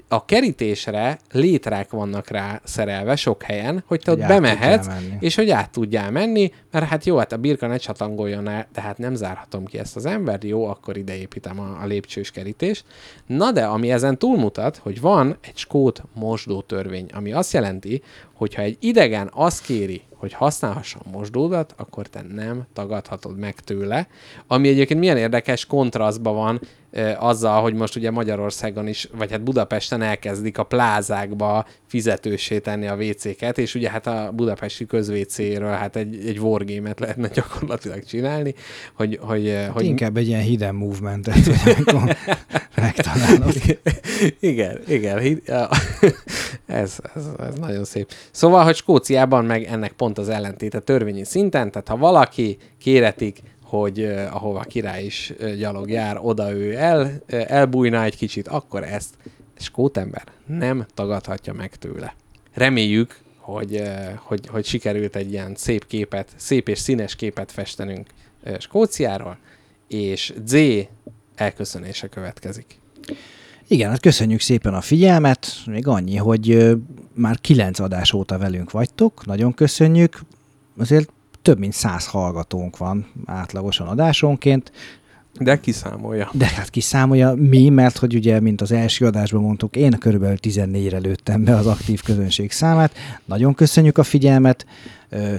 a kerítésre létrák vannak rá szerelve sok helyen, hogy te Hogy ott bemehetsz, és hogy át tudjál menni, mert hát jó, hát a birka ne csatangoljon el, de hát nem zárhatom ki ezt az embert, jó, akkor ide építem a, a lépcsős kerítést. Na de, ami ezen túlmutat, hogy van egy skót mosdó törvény, ami azt jelenti, hogy ha egy idegen azt kéri, hogy használhassa a mosdódat, akkor te nem tagadhatod meg tőle. Ami egyébként milyen érdekes kontrasztban van azzal, hogy most ugye Magyarországon is, vagy hát Budapesten elkezdik a plázákba fizetősé tenni a WC-ket, és ugye hát a budapesti közvécéről hát egy, egy wargame-et lehetne (laughs) gyakorlatilag csinálni, hogy, hogy, eh, hogy inkább egy ilyen hidden movementet, hogy (laughs) megtalálod. (laughs) igen, igen. Ez, ez, ez nagyon szép. Szóval, hogy Skóciában meg ennek pont az ellentéte törvényi szinten, tehát ha valaki kéretik, hogy ahova a király is gyalog jár, oda ő el, elbújna egy kicsit, akkor ezt skót ember nem tagadhatja meg tőle. Reméljük, hogy, hogy, hogy sikerült egy ilyen szép képet, szép és színes képet festenünk Skóciáról, és Z elköszönése következik. Igen, hát köszönjük szépen a figyelmet. Még annyi, hogy már kilenc adás óta velünk vagytok. Nagyon köszönjük. Azért több mint száz hallgatónk van átlagosan adásonként, De kiszámolja. de hát kiszámolja mi, mert hogy ugye, mint az első adásban mondtuk, én körülbelül 14-re lőttem be az aktív közönség számát. Nagyon köszönjük a figyelmet,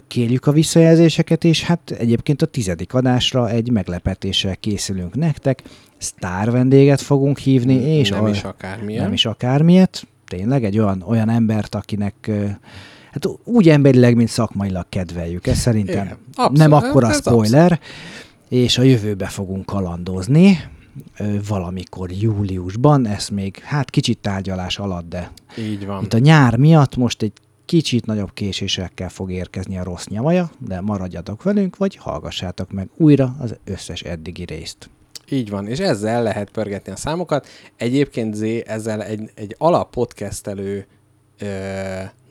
kérjük a visszajelzéseket, és hát egyébként a tizedik adásra egy meglepetéssel készülünk nektek. Sztár vendéget fogunk hívni, és nem a- is akármilyen. nem is akármilyet, tényleg egy olyan, olyan embert, akinek hát úgy emberileg, mint szakmailag kedveljük. Ez szerintem Igen, abszolút, nem akkora ez spoiler, és a jövőbe fogunk kalandozni valamikor júliusban, ez még hát kicsit tárgyalás alatt, de Így van. itt a nyár miatt most egy kicsit nagyobb késésekkel fog érkezni a rossz nyavaja, de maradjatok velünk, vagy hallgassátok meg újra az összes eddigi részt. Így van, és ezzel lehet pörgetni a számokat. Egyébként Z ezzel egy, egy alappodcastelő ö,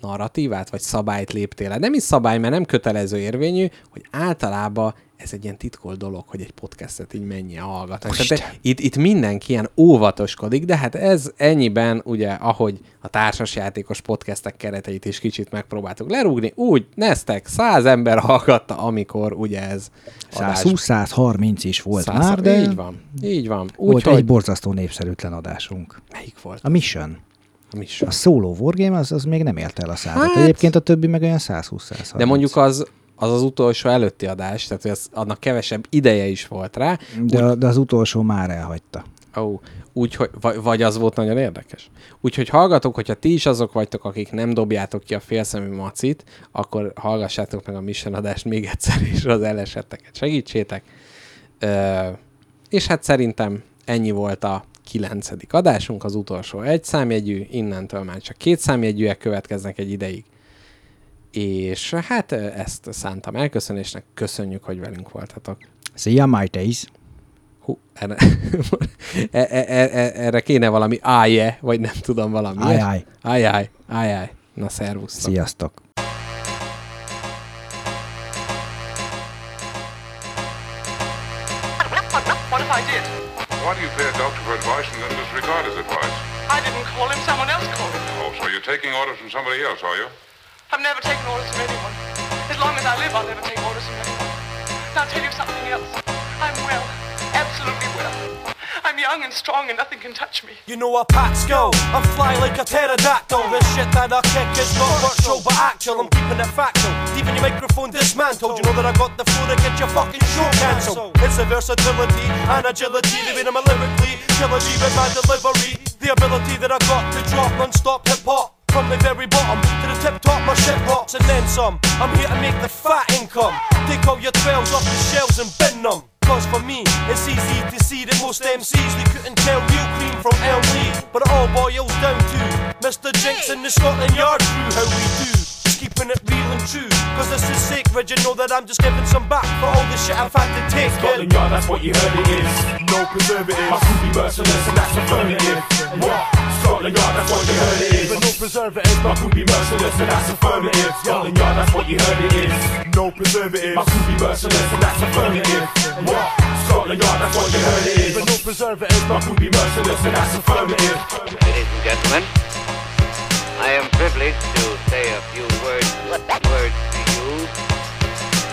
narratívát, vagy szabályt léptél le. Nem is szabály, mert nem kötelező érvényű, hogy általában ez egy ilyen titkolt dolog, hogy egy podcastet így mennyien hallgatnak. Tehát itt, itt mindenki ilyen óvatoskodik, de hát ez ennyiben, ugye, ahogy a társasjátékos podcastek kereteit is kicsit megpróbáltuk lerúgni, úgy neztek, száz ember hallgatta, amikor ugye ez adás 120-130 is volt Száz- már, de Így van, így van. volt Úgyhogy... egy borzasztó népszerűtlen adásunk. Melyik volt? A Mission. A is. A solo wargame az, az még nem érte el a százat. Hát-. Egyébként a többi meg olyan 120-130. De mondjuk az, az az utolsó előtti adás, tehát hogy az, annak kevesebb ideje is volt rá. De, de az utolsó már elhagyta. Ó, úgyhogy, vagy, vagy az volt nagyon érdekes. Úgyhogy hallgatok, hogyha ti is azok vagytok, akik nem dobjátok ki a félszemű macit, akkor hallgassátok meg a mission adást még egyszer, és az elesetteket segítsétek. Ö, és hát szerintem ennyi volt a kilencedik adásunk, az utolsó egy számjegyű, innentől már csak két számjegyűek következnek egy ideig. És hát ezt szántam elköszönésnek, köszönjük, hogy velünk voltatok. Szia, mateys! Hú, erre, (laughs) e- e- e- e- erre kéne valami áje, vagy nem tudom valami. Ájjáj. Ájjáj, ájjáj. Na, szervusztok. Sziasztok! Why do you pay a doctor for advice and then disregard his advice? I didn't call him, someone else called him. Oh, so you're taking orders from somebody else, are you? I've never taken orders from anyone. As long as I live, I'll never take orders from anyone. Now I'll tell you something else. I'm well, absolutely well. I'm young and strong and nothing can touch me. You know how Pats go. I'm fly like a pterodactyl. This shit that I kick is not virtual but actual. I'm keeping it factual. Even your microphone dismantled. You know that I got the flow to get your fucking show cancelled. It's the versatility and agility. The rhythm lyrically. Killer G with my delivery. The ability that I got to drop non-stop hip hop. From the very bottom to the tip top, my shit rocks and then some. I'm here to make the fat income. Take all your 12s off the shelves and bin them. Cause for me, it's easy to see that most MCs they couldn't tell real cream from Lee. But it all boils down to Mr. Jinx and the Scotland Yard crew, how we do. Just keeping it real and true. Cause this is sacred, you know that I'm just giving some back for all the shit I've had to take. Scotland Yard, that's what you heard it is. No preservative. My crew be merciless and that's affirmative. What? Scotland Yard, that's what you heard it is. But no preservative, My crew be merciless and that's affirmative. Scotland Yard, that's what you heard it is. no preservative. My crew be merciless and that's affirmative. What? Scotland Yard, that's what you heard it is. But no preservative, My crew be merciless and that's affirmative. Ladies and gentlemen, I am privileged to say a few words, words to you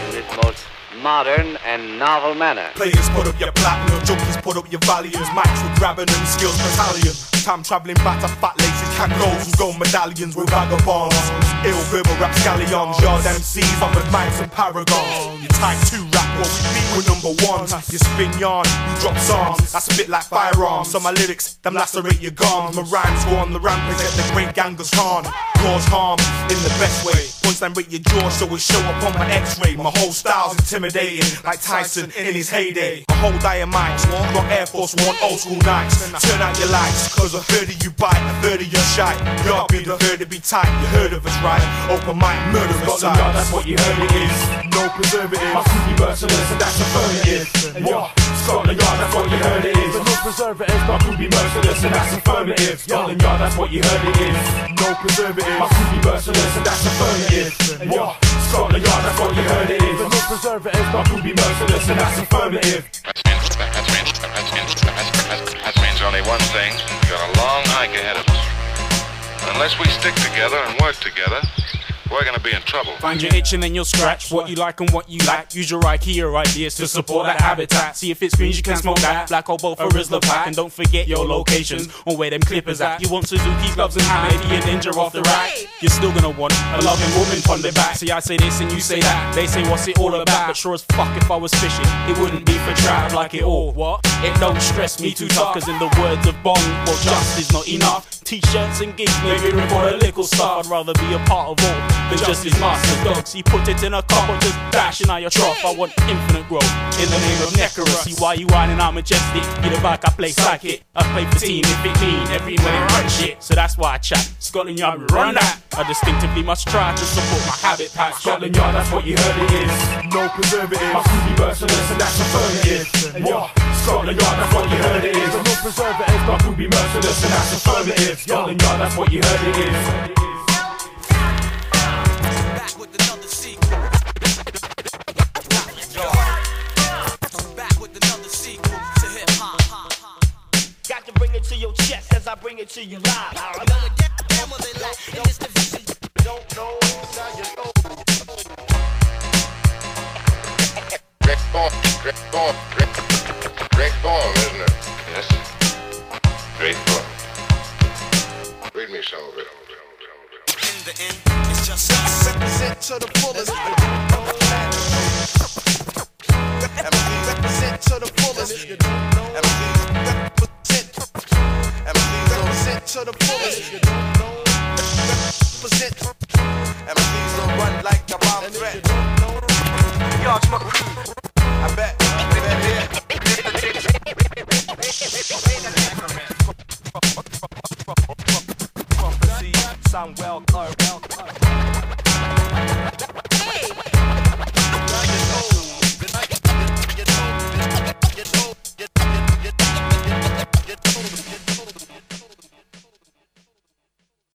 in this most modern and novel manner. Players put up your platinum, junkies put up your valiums, mics with grabbing and skills battalion. Time traveling back to fat laces, cagos and gold medallions with vagabonds. Ill verbal rap scallions, yard MCs on with mics and paragons. You type 2 rap what we be with number ones. You spin yarn, you drop songs, I spit like firearms. So my lyrics, them lacerate your gums. My rhymes go on the rampage, get the great gangers on. Cause harm in the best way. Punchline break your jaw, so it show up on my x-ray. My whole style's intimidating, like Tyson in his heyday. My whole dynamite, got Air Force One old school nights. Turn out your lights, cause a third of you bite, a third of you shy. Y'all be the third to be tight, you heard of us right. Open mic, murder Yard, that's what you heard it is. No preservative. My crew be merciless and that's affirmative. What? Scotland Yard, that's what you heard it is. no preservative. My crew be merciless and that's affirmative. Scotland Yard, that's what you heard it is. No preservative. My crew be merciless and that's affirmative. What? Scotland Yard, that's what you heard it is. no preservative. My crew be merciless and that's affirmative. That means only one thing. We've got a long hike ahead of us. Unless we stick together and work together, we're gonna be in trouble. Find your itch and then you'll scratch what you like and what you lack. Use your IKEA ideas to support that habitat. See if it screens, you can smoke that. Black or both, for Rizzler pack. And don't forget your locations on where them clippers at. You want Suzuki gloves and hammer, maybe a ninja off the rack. You're still gonna want a loving woman on the back. See, I say this and you say that. They say, what's it all about? But sure as fuck, if I was fishing, it wouldn't be for trout like it all. What? It don't stress me too tough, cause in the words of Bond, well, just is not enough. t-shirts and gigs, maybe report a little stuff. I'd rather be a part of all than just his master dog. He put it in a cup or just dashing out your trough. I want infinite growth in the name of Necro. See why you whining out majestic. Get it back, I play psychic. I play for team if it mean every minute run shit. So that's why I chat. Scotland Yard, run that. I distinctively must try to support my habit pack. Scotland Yard, that's what you heard it is. No preservative. My crew be merciless and that's affirmative. What? Scotland Yard, that's what you heard it is. No preservative. My crew be merciless and that's affirmative. Scotland Yard, that's what you heard it is with another sequel. Back with another sequel to hip hop. Got to bring it to your chest as I bring it to you live. I know it damn well they like in this division. Don't know now you know. Great Ball, great Ball, great Ball, isn't it? Yes. Great Ball. Read me some of it the end, it's just us. Represent to the fullest. Represent to the fullest. Represent to the fullest. Represent. And sound well, well.